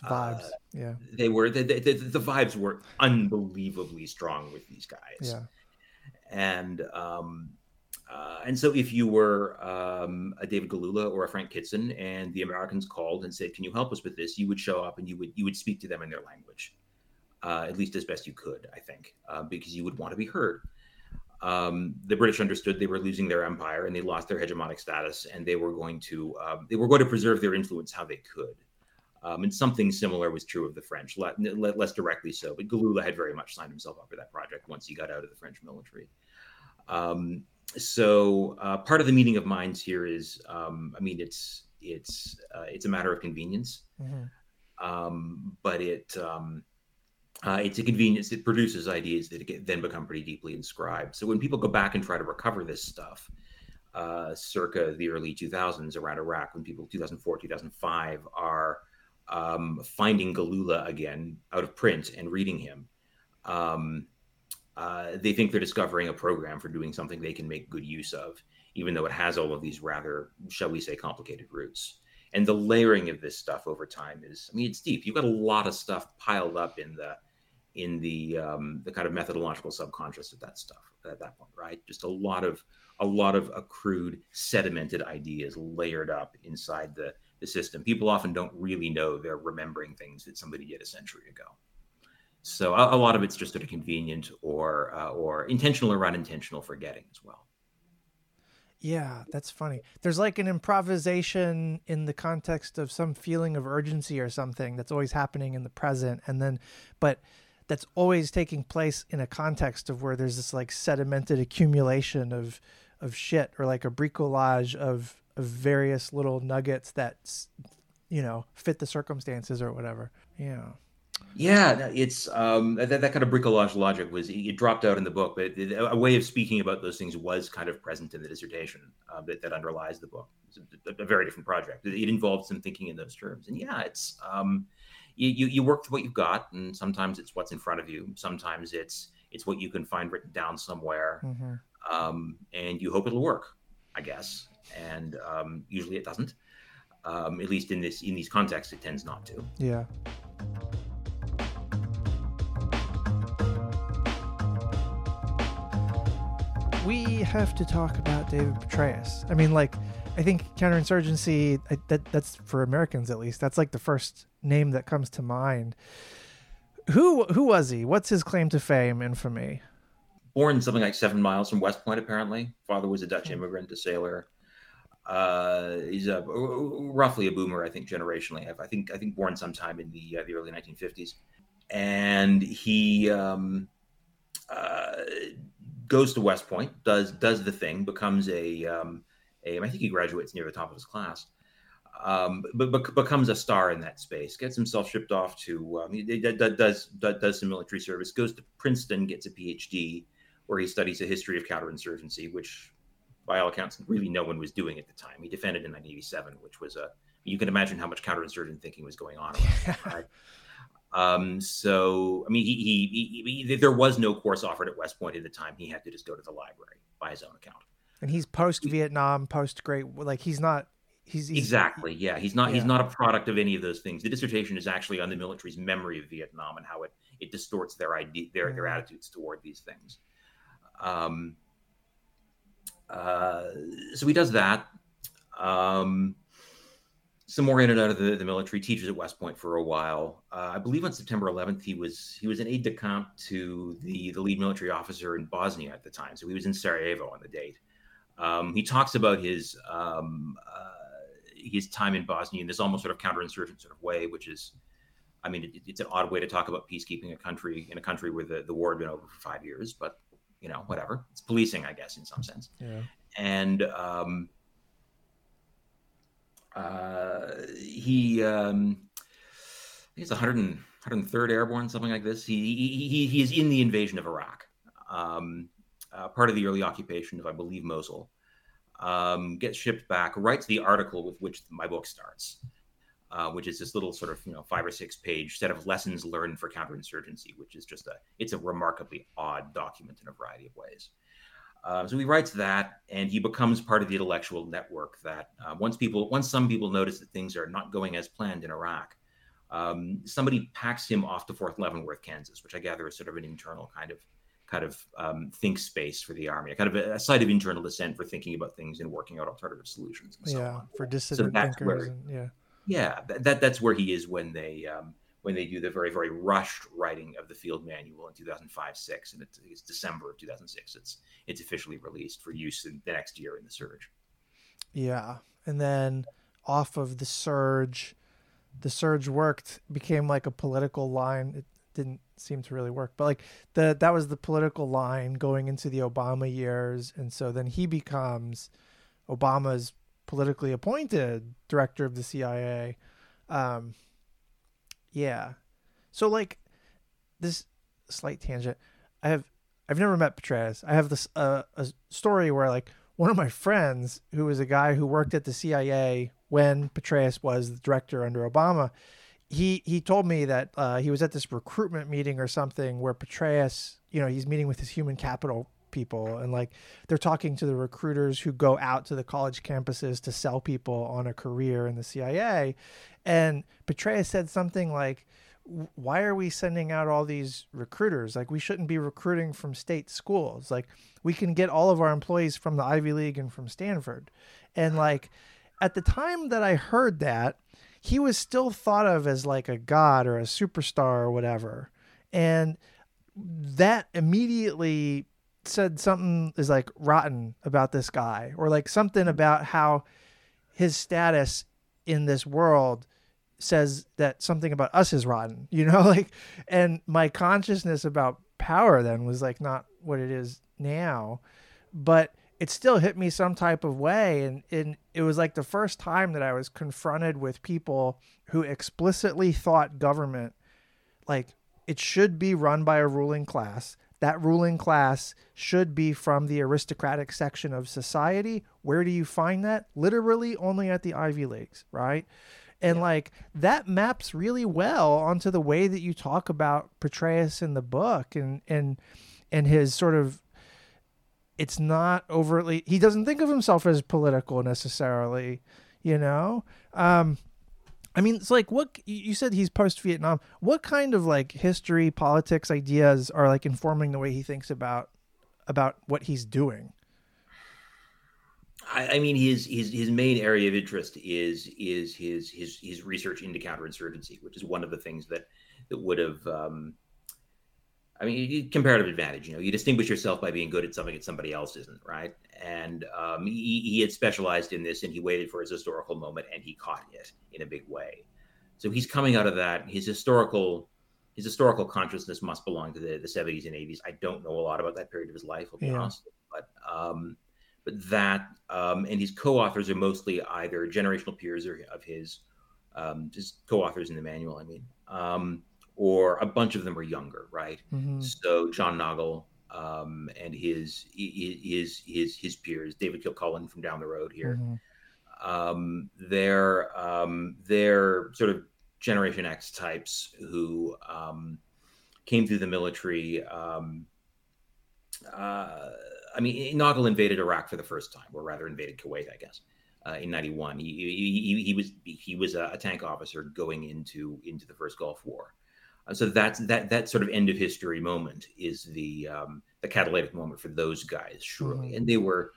Speaker 1: vibes uh, yeah.
Speaker 2: they were the, the, the, vibes were unbelievably strong with these guys.
Speaker 1: Yeah.
Speaker 2: And um uh, and so if you were um, a David Galula or a Frank Kitson and the Americans called and said, can you help us with this? You would show up and you would, you would speak to them in their language, uh, at least as best you could, I think, uh, because you would want to be heard um, the British understood they were losing their empire and they lost their hegemonic status, and they were going to um, they were going to preserve their influence how they could. Um, and something similar was true of the French, less directly so. But Galula had very much signed himself up for that project once he got out of the French military. Um, so uh, part of the meeting of minds here is, um, I mean, it's it's uh, it's a matter of convenience, mm-hmm. um, but it um, uh, it's a convenience. It produces ideas that get, then become pretty deeply inscribed. So when people go back and try to recover this stuff, uh, circa the early 2000s around Iraq, when people 2004 2005 are um, finding Galula again out of print and reading him. Um, uh, they think they're discovering a program for doing something they can make good use of, even though it has all of these rather, shall we say, complicated roots. And the layering of this stuff over time is, I mean, it's deep. You've got a lot of stuff piled up in the in the um, the kind of methodological subconscious of that stuff at that point, right? Just a lot of a lot of accrued, sedimented ideas layered up inside the the system. People often don't really know they're remembering things that somebody did a century ago. So a, a lot of it's just sort of convenient or uh, or intentional or unintentional forgetting as well.
Speaker 1: Yeah, that's funny. There's like an improvisation in the context of some feeling of urgency or something that's always happening in the present, and then, but that's always taking place in a context of where there's this like sedimented accumulation of of shit or like a bricolage of of various little nuggets that you know fit the circumstances or whatever. Yeah.
Speaker 2: Yeah, it's um, that, that kind of bricolage logic was it dropped out in the book, but a way of speaking about those things was kind of present in the dissertation uh, that, that underlies the book. It's a, a, very different project. It, it, involved some thinking in those terms, and yeah, it's um, you, you, you work with what you've got, and sometimes it's what's in front of you. Sometimes it's it's what you can find written down somewhere, mm-hmm. um, and you hope it'll work, I guess. And um, usually it doesn't. Um, at least in this in these contexts, it tends not to.
Speaker 1: Yeah. we have to talk about David Petraeus. I mean, like, I think counterinsurgency. I, that that's for Americans at least. That's like the first name that comes to mind. Who who was he? What's his claim to fame, and infamy?
Speaker 2: Born something like seven miles from West Point, apparently. Father was a Dutch immigrant, a sailor. Uh, he's a roughly a boomer, I think, generationally. I think I think born sometime in the uh, the early 1950s, and he um, uh, goes to West Point, does does the thing, becomes a, um, a I think he graduates near the top of his class, um, but, but, becomes a star in that space. Gets himself shipped off to um, does, does does some military service. Goes to Princeton, gets a PhD, where he studies the history of counterinsurgency, which by all accounts really no one was doing at the time. He defended in 1987, which was a you can imagine how much counterinsurgent thinking was going on. Right? *laughs* Um, so, I mean, he, he, he, he, there was no course offered at West Point at the time. He had to just go to the library by his own account.
Speaker 1: And he's post Vietnam, post Great, like he's not. He's, he's,
Speaker 2: exactly yeah he's not yeah. he's not a product of any of those things the dissertation is actually on the military's memory of vietnam and how it it distorts their idea their, their mm-hmm. attitudes toward these things um uh so he does that um some more in and out of the, the military. Teaches at West Point for a while. Uh, I believe on September 11th, he was he was an aide de camp to the the lead military officer in Bosnia at the time. So he was in Sarajevo on the date. Um, he talks about his um, uh, his time in Bosnia in this almost sort of counterinsurgent sort of way, which is, I mean, it, it's an odd way to talk about peacekeeping a country in a country where the, the war had been over for five years, but you know, whatever. It's policing, I guess, in some sense. Yeah. And um, uh, he um, he's 100 103rd Airborne, something like this. He he he is in the invasion of Iraq, um, uh, part of the early occupation of, I believe, Mosul. Um, gets shipped back, writes the article with which my book starts, uh, which is this little sort of you know five or six page set of lessons learned for counterinsurgency, which is just a it's a remarkably odd document in a variety of ways. Uh, so he writes that, and he becomes part of the intellectual network that uh, once people, once some people notice that things are not going as planned in Iraq, um, somebody packs him off to Fort Leavenworth, Kansas, which I gather is sort of an internal kind of kind of um, think space for the army, a kind of a, a, site of internal dissent for thinking about things and working out alternative solutions. And
Speaker 1: so
Speaker 2: yeah, on.
Speaker 1: for dissident so thinkers.
Speaker 2: Where,
Speaker 1: and, yeah,
Speaker 2: yeah, that, that, that's where he is when they um, when they do the very very rushed writing of the field manual in 2005 6 and it's, it's december of 2006 it's it's officially released for use in the next year in the surge
Speaker 1: yeah and then off of the surge the surge worked became like a political line it, didn't seem to really work. But like the that was the political line going into the Obama years, and so then he becomes Obama's politically appointed director of the CIA. Um, yeah, so like this slight tangent. I have I've never met Petraeus. I have this uh, a story where like one of my friends who was a guy who worked at the CIA when Petraeus was the director under Obama he he told me that uh, he was at this recruitment meeting or something where Petraeus, you know, he's meeting with his human capital people and like they're talking to the recruiters who go out to the college campuses to sell people on a career in the CIA, and Petraeus said something like. Why are we sending out all these recruiters? Like, we shouldn't be recruiting from state schools. Like, we can get all of our employees from the Ivy League and from Stanford. And, like, at the time that I heard that, he was still thought of as like a god or a superstar or whatever. And that immediately said something is like rotten about this guy or like something mm-hmm. about how his status in this world says that something about us is rotten, *laughs* you know, like and my consciousness about power then was like not what it is now. But it still hit me some type of way and, and it was like the first time that i was confronted with people who explicitly thought government like it should be run by a ruling class. That ruling class should be from the aristocratic section of society. Where do you find that? Literally only at the ivy leagues right? And yeah. like that maps really well onto the way that you talk about Petraeus in the book and and and his sort of it's not overtly he doesn't think of himself as political necessarily you know? Um i mean it's like what you said he's post vietnam what kind of like history politics ideas are like informing the way he thinks about about what he's doing?
Speaker 2: I, I mean, his his his main area of interest is is his his his research into counterinsurgency, which is one of the things that that would have um, I mean, comparative advantage. You know, you distinguish yourself by being good at something that somebody else isn't, right? And um, he, he had specialized in this, and he waited for his historical moment, and he caught it in a big way. So he's coming out of that. His historical his historical consciousness must belong to the, 70s and 80s. I don't know a lot about that period of his life, I'll be yeah. honest. But um, but that um, and his co-authors are mostly either generational peers or of his, um, his co-authors in the manual. I mean. Um, or a bunch of them are younger, right? Mm-hmm. So John Nagl um, and his his his his peers, David Kilcullen from down the road here, mm-hmm. um, they're um, they're sort of Generation X types who um, came through the military. Um, uh, I mean, Nagl invaded Iraq for the first time, or rather, invaded Kuwait, I guess. Uh, in '91, he, he, he, was he was a tank officer going into into the first Gulf War, so that's that that sort of end of history moment is the um, the catalytic moment for those guys, surely. Mm-hmm. And they were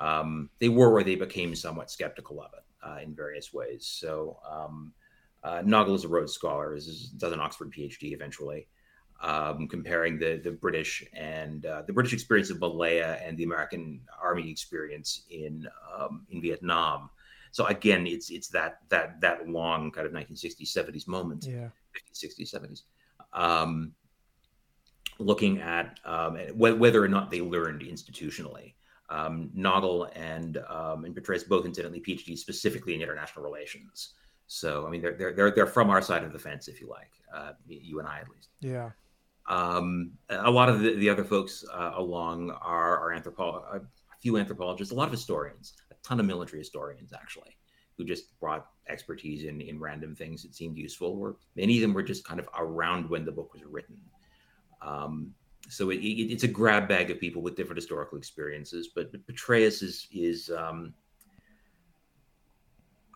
Speaker 2: um, they were where they became somewhat skeptical of it uh, in various ways. So um, uh, Nagl is a Rhodes Scholar, is, does an Oxford PhD eventually, um, comparing the the British and uh, the British experience of Malaya and the American Army experience in um, in Vietnam. So again, it's it's that that that long kind of 1960s 70s moment,
Speaker 1: yeah.
Speaker 2: 50s 60s 70s um, looking at um, whether or not they learned institutionally. Um, Nagl and um, and Petraeus both incidentally PhDs specifically in international relations. So I mean they're they're they're, they're from our side of the fence, if you like, uh, you and I at least.
Speaker 1: Yeah.
Speaker 2: Um, a lot of the, the other folks uh, along are are anthropo- a few anthropologists, a lot of historians, a ton of military historians actually who just brought expertise in in random things that seemed useful. Or many of them were just kind of around when the book was written. Um, so it, it, it's a grab bag of people with different historical experiences. But, but Petraeus is is um,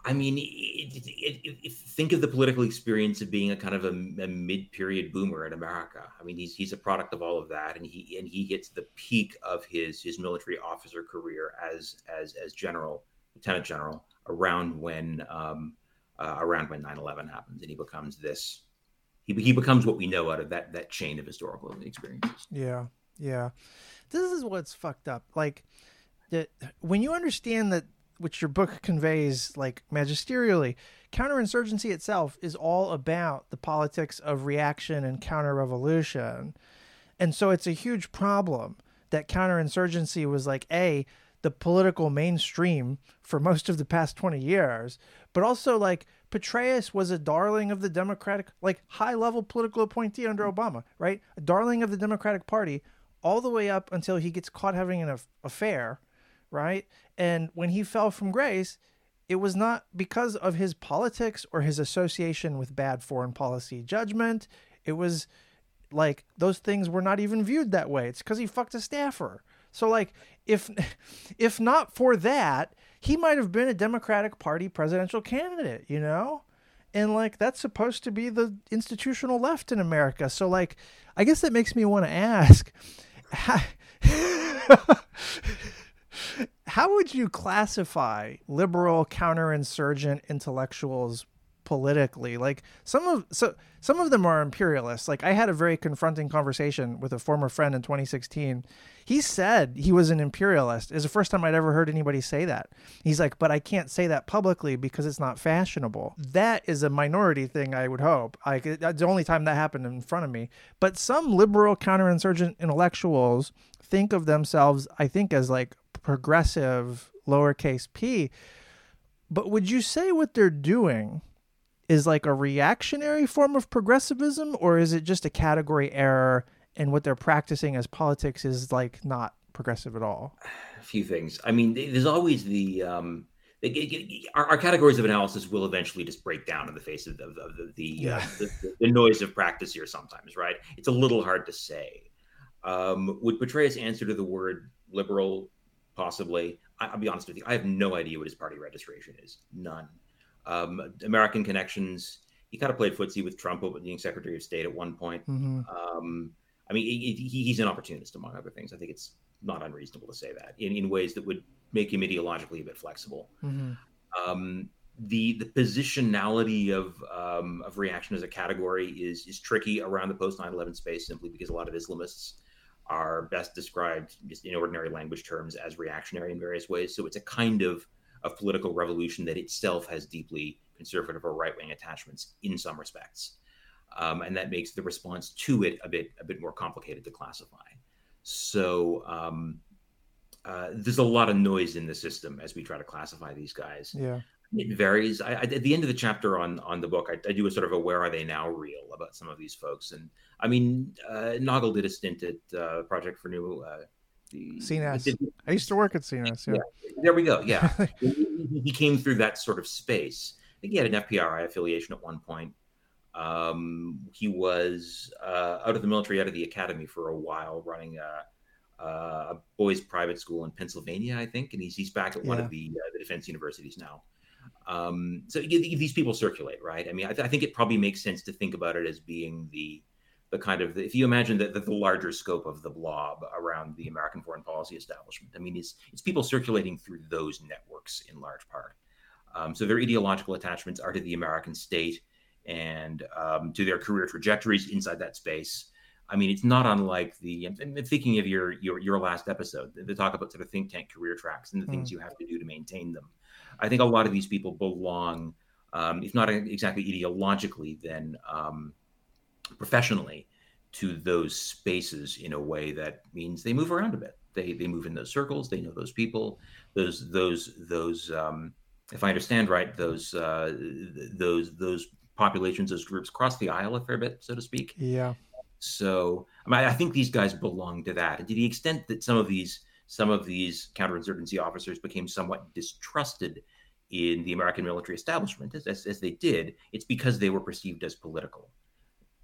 Speaker 2: I mean, it, think of the political experience of being a kind of a, a, mid-period boomer in America. I mean, he's he's a product of all of that, and he and he hits the peak of his his military officer career as as as general, lieutenant general, around when um, uh, around when 9-11 happens and he becomes this he, he becomes what we know out of that that chain of historical experiences.
Speaker 1: Yeah. Yeah. This is what's fucked up. Like that when you understand that which your book conveys like magisterially, counterinsurgency itself is all about the politics of reaction and counter-revolution. And so it's a huge problem that counterinsurgency was like a the political mainstream for most of the past 20 years, but also like Petraeus was a darling of the Democratic, like high level political appointee under Obama, right? A darling of the Democratic Party all the way up until he gets caught having an affair, right? And when he fell from grace, it was not because of his politics or his association with bad foreign policy judgment. It was like those things were not even viewed that way. It's because he fucked a staffer. So like if *laughs* if not for that, he might have been a Democratic Party presidential candidate, you know? And like that's supposed to be the institutional left in America. So like I guess that makes me want to ask how, *laughs* how would you classify liberal counterinsurgent intellectuals politically like some of so some of them are imperialists like i had a very confronting conversation with a former friend in 2016 he said he was an imperialist. It's the first time i'd ever heard anybody say that. He's like but i can't say that publicly because it's not fashionable. That is a minority thing i would hope. Like the only time that happened in front of me. But some liberal counterinsurgent intellectuals think of themselves i think as like progressive lowercase p. But would you say what they're doing is like a reactionary form of progressivism or is it just a category error and what they're practicing as politics is like not progressive at all
Speaker 2: a few things i mean there's always the um our, our, categories of analysis will eventually just break down in the face of the, of the, the, yeah. uh, the, the, noise of practice here sometimes right it's a little hard to say um, would Petraeus answer to the word liberal possibly I, will be honest with you i have no idea what his party registration is none um, American connections. He kind of played footsie with Trump being Secretary of State at one point. Mm-hmm. Um, I mean, he, he's an opportunist among other things. I think it's not unreasonable to say that in, in ways that would make him ideologically a bit flexible. Mm-hmm. Um, the the positionality of um, of reaction as a category is is tricky around the post 9/11 space simply because a lot of Islamists are best described just in ordinary language terms as reactionary in various ways. So it's a kind of of political revolution that itself has deeply conservative or right wing attachments in some respects. Um, and that makes the response to it a bit a bit more complicated to classify. So um, uh, there's a lot of noise in the system as we try to classify these guys.
Speaker 1: Yeah,
Speaker 2: it varies. I, I, at the end of the chapter on on the book, I, I, do a sort of a where are they now reel about some of these folks. And I mean, uh, Nagl did a stint at uh, Project for New uh,
Speaker 1: the CNAS. I used to work at CNAS. Yeah.
Speaker 2: yeah. There we go. Yeah. *laughs* he came through that sort of space. I think he had an FPRI affiliation at one point. Um, he was uh, out of the military, out of the academy for a while, running a, a, boys' private school in Pennsylvania, I think, and he's he's back at one of the uh, the defense universities now. Um, so these people circulate, right? I mean, I, th- I, think it probably makes sense to think about it as being the the kind of if you imagine that the, the, larger scope of the blob around the American foreign policy establishment. I mean, it's it's people circulating through those networks in large part. Um, so their ideological attachments are to the American state and um, to their career trajectories inside that space. I mean, it's not unlike the. I'm thinking of your your your last episode. They talk about sort of think tank career tracks and the mm. things you have to do to maintain them. I think a lot of these people belong, um, if not exactly ideologically, then um, professionally to those spaces in a way that means they move around a bit. They they move in those circles. They know those people. Those those those. Um, if I understand right, those uh, those those populations, those groups cross the aisle a fair bit, so to speak.
Speaker 1: Yeah.
Speaker 2: So I mean, I think these guys belong to that, and to the extent that some of these some of these counterinsurgency officers became somewhat distrusted in the American military establishment, as, as, as they did, it's because they were perceived as political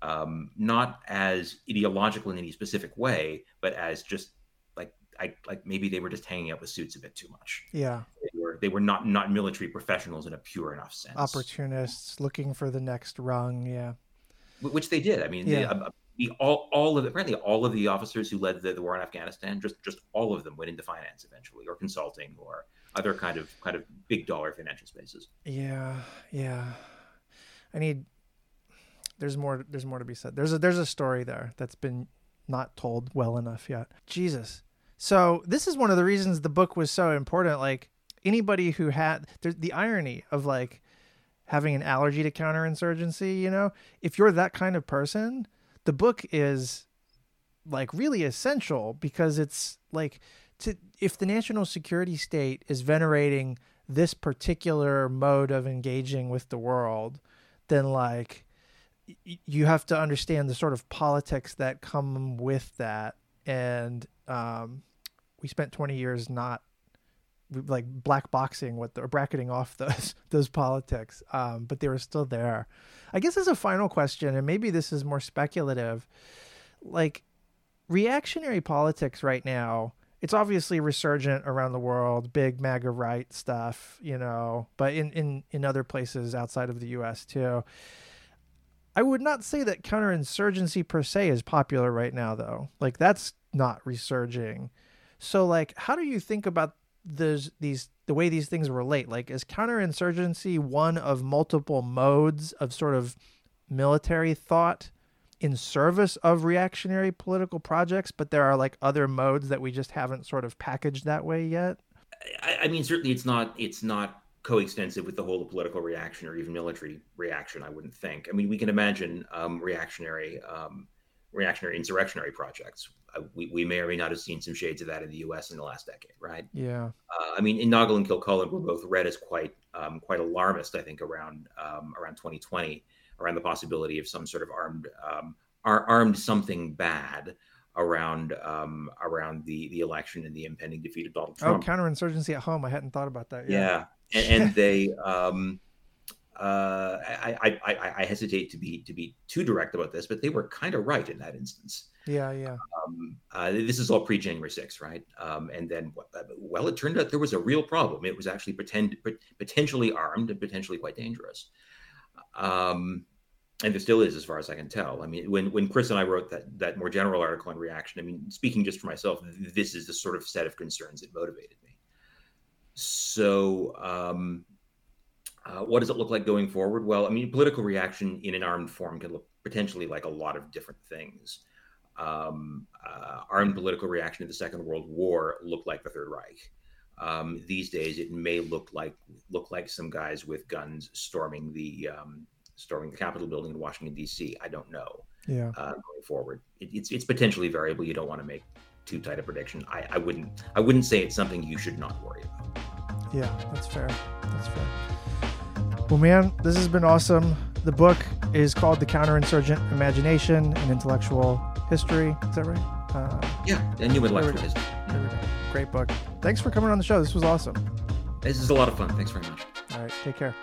Speaker 2: um, not as ideological in any specific way, but as just like I like maybe they were just hanging out with suits a bit too much.
Speaker 1: Yeah,
Speaker 2: were they were not not military professionals in a pure enough sense.
Speaker 1: Opportunists looking for the next rung. Yeah,
Speaker 2: which they did. I mean, yeah. the, uh, the, all all of apparently all of the officers who led the, the war in Afghanistan, just just all of them went into finance eventually, or consulting, or other kind of kind of big dollar financial spaces.
Speaker 1: Yeah, yeah. I need there's more there's more to be said. There's a there's a story there that's been not told well enough yet. Jesus. So this is one of the reasons the book was so important. Like anybody who had the irony of like having an allergy to counterinsurgency, you know, if you're that kind of person, the book is like really essential because it's like to if the national security state is venerating this particular mode of engaging with the world, then like y- you have to understand the sort of politics that come with that. And um, we spent 20 years not like black boxing what or bracketing off *laughs* those those politics, um, but they were still there. I guess as a final question, and maybe this is more speculative, like reactionary politics right now it's obviously resurgent around the world, big MAGA right stuff, you know, but in, in, in other places outside of the US too. I would not say that counterinsurgency per se is popular right now, though. Like, that's not resurging. So, like, how do you think about those, these, the way these things relate? Like, is counterinsurgency one of multiple modes of sort of military thought? in service of reactionary political projects, but there are like other modes that we just haven't sort of packaged that way yet.
Speaker 2: I, I mean, certainly it's not it's not coextensive with the whole political reaction or even military reaction. I wouldn't think. I mean, we can imagine um, reactionary um, reactionary insurrectionary projects. Uh, we, we may or may not have seen some shades of that in the U.S. in the last decade, right?
Speaker 1: Yeah.
Speaker 2: Uh, I mean, Nagl and Kilcullen were both read as quite um, quite alarmist. I think around um, around 2020 around the possibility of some sort of armed um, armed something bad around um, around the the election and the impending defeat of Donald oh, Trump.
Speaker 1: Oh, counterinsurgency at home. I hadn't thought about that.
Speaker 2: Yeah, yeah. and, and they. Uh, I, I, I hesitate to be to be too direct about this, but they were kind of right in that instance.
Speaker 1: Yeah, yeah.
Speaker 2: Um, uh, this is all pre January 6th, right? Um, and then, well, it turned out there was a real problem. It was actually pretend, potentially armed and potentially quite dangerous. Um, and there still is, as far as I can tell. I mean, when when Chris and I wrote that that more general article on reaction, I mean, speaking just for myself, this is the sort of set of concerns that motivated me. So, um, uh, what does it look like going forward? Well, I mean, political reaction in an armed form can look potentially like a lot of different things. Um, uh, armed political reaction in the Second World War looked like the Third Reich. Um, these days, it may look like look like some guys with guns storming the um, storming the Capitol building in Washington D.C. I don't know.
Speaker 1: Yeah.
Speaker 2: Uh, going forward, it, it's it's potentially variable. You don't want to make too tight a prediction. I, I wouldn't I wouldn't say it's something you should not worry about.
Speaker 1: Yeah, that's fair. That's fair. Well, man, this has been awesome. The book is called The Counterinsurgent Imagination and Intellectual History. Is that right?
Speaker 2: Uh, yeah, and new intellectual history.
Speaker 1: Great book. Thanks for coming on the show. This was awesome.
Speaker 2: This is a lot of fun. Thanks very much.
Speaker 1: All right. Take care.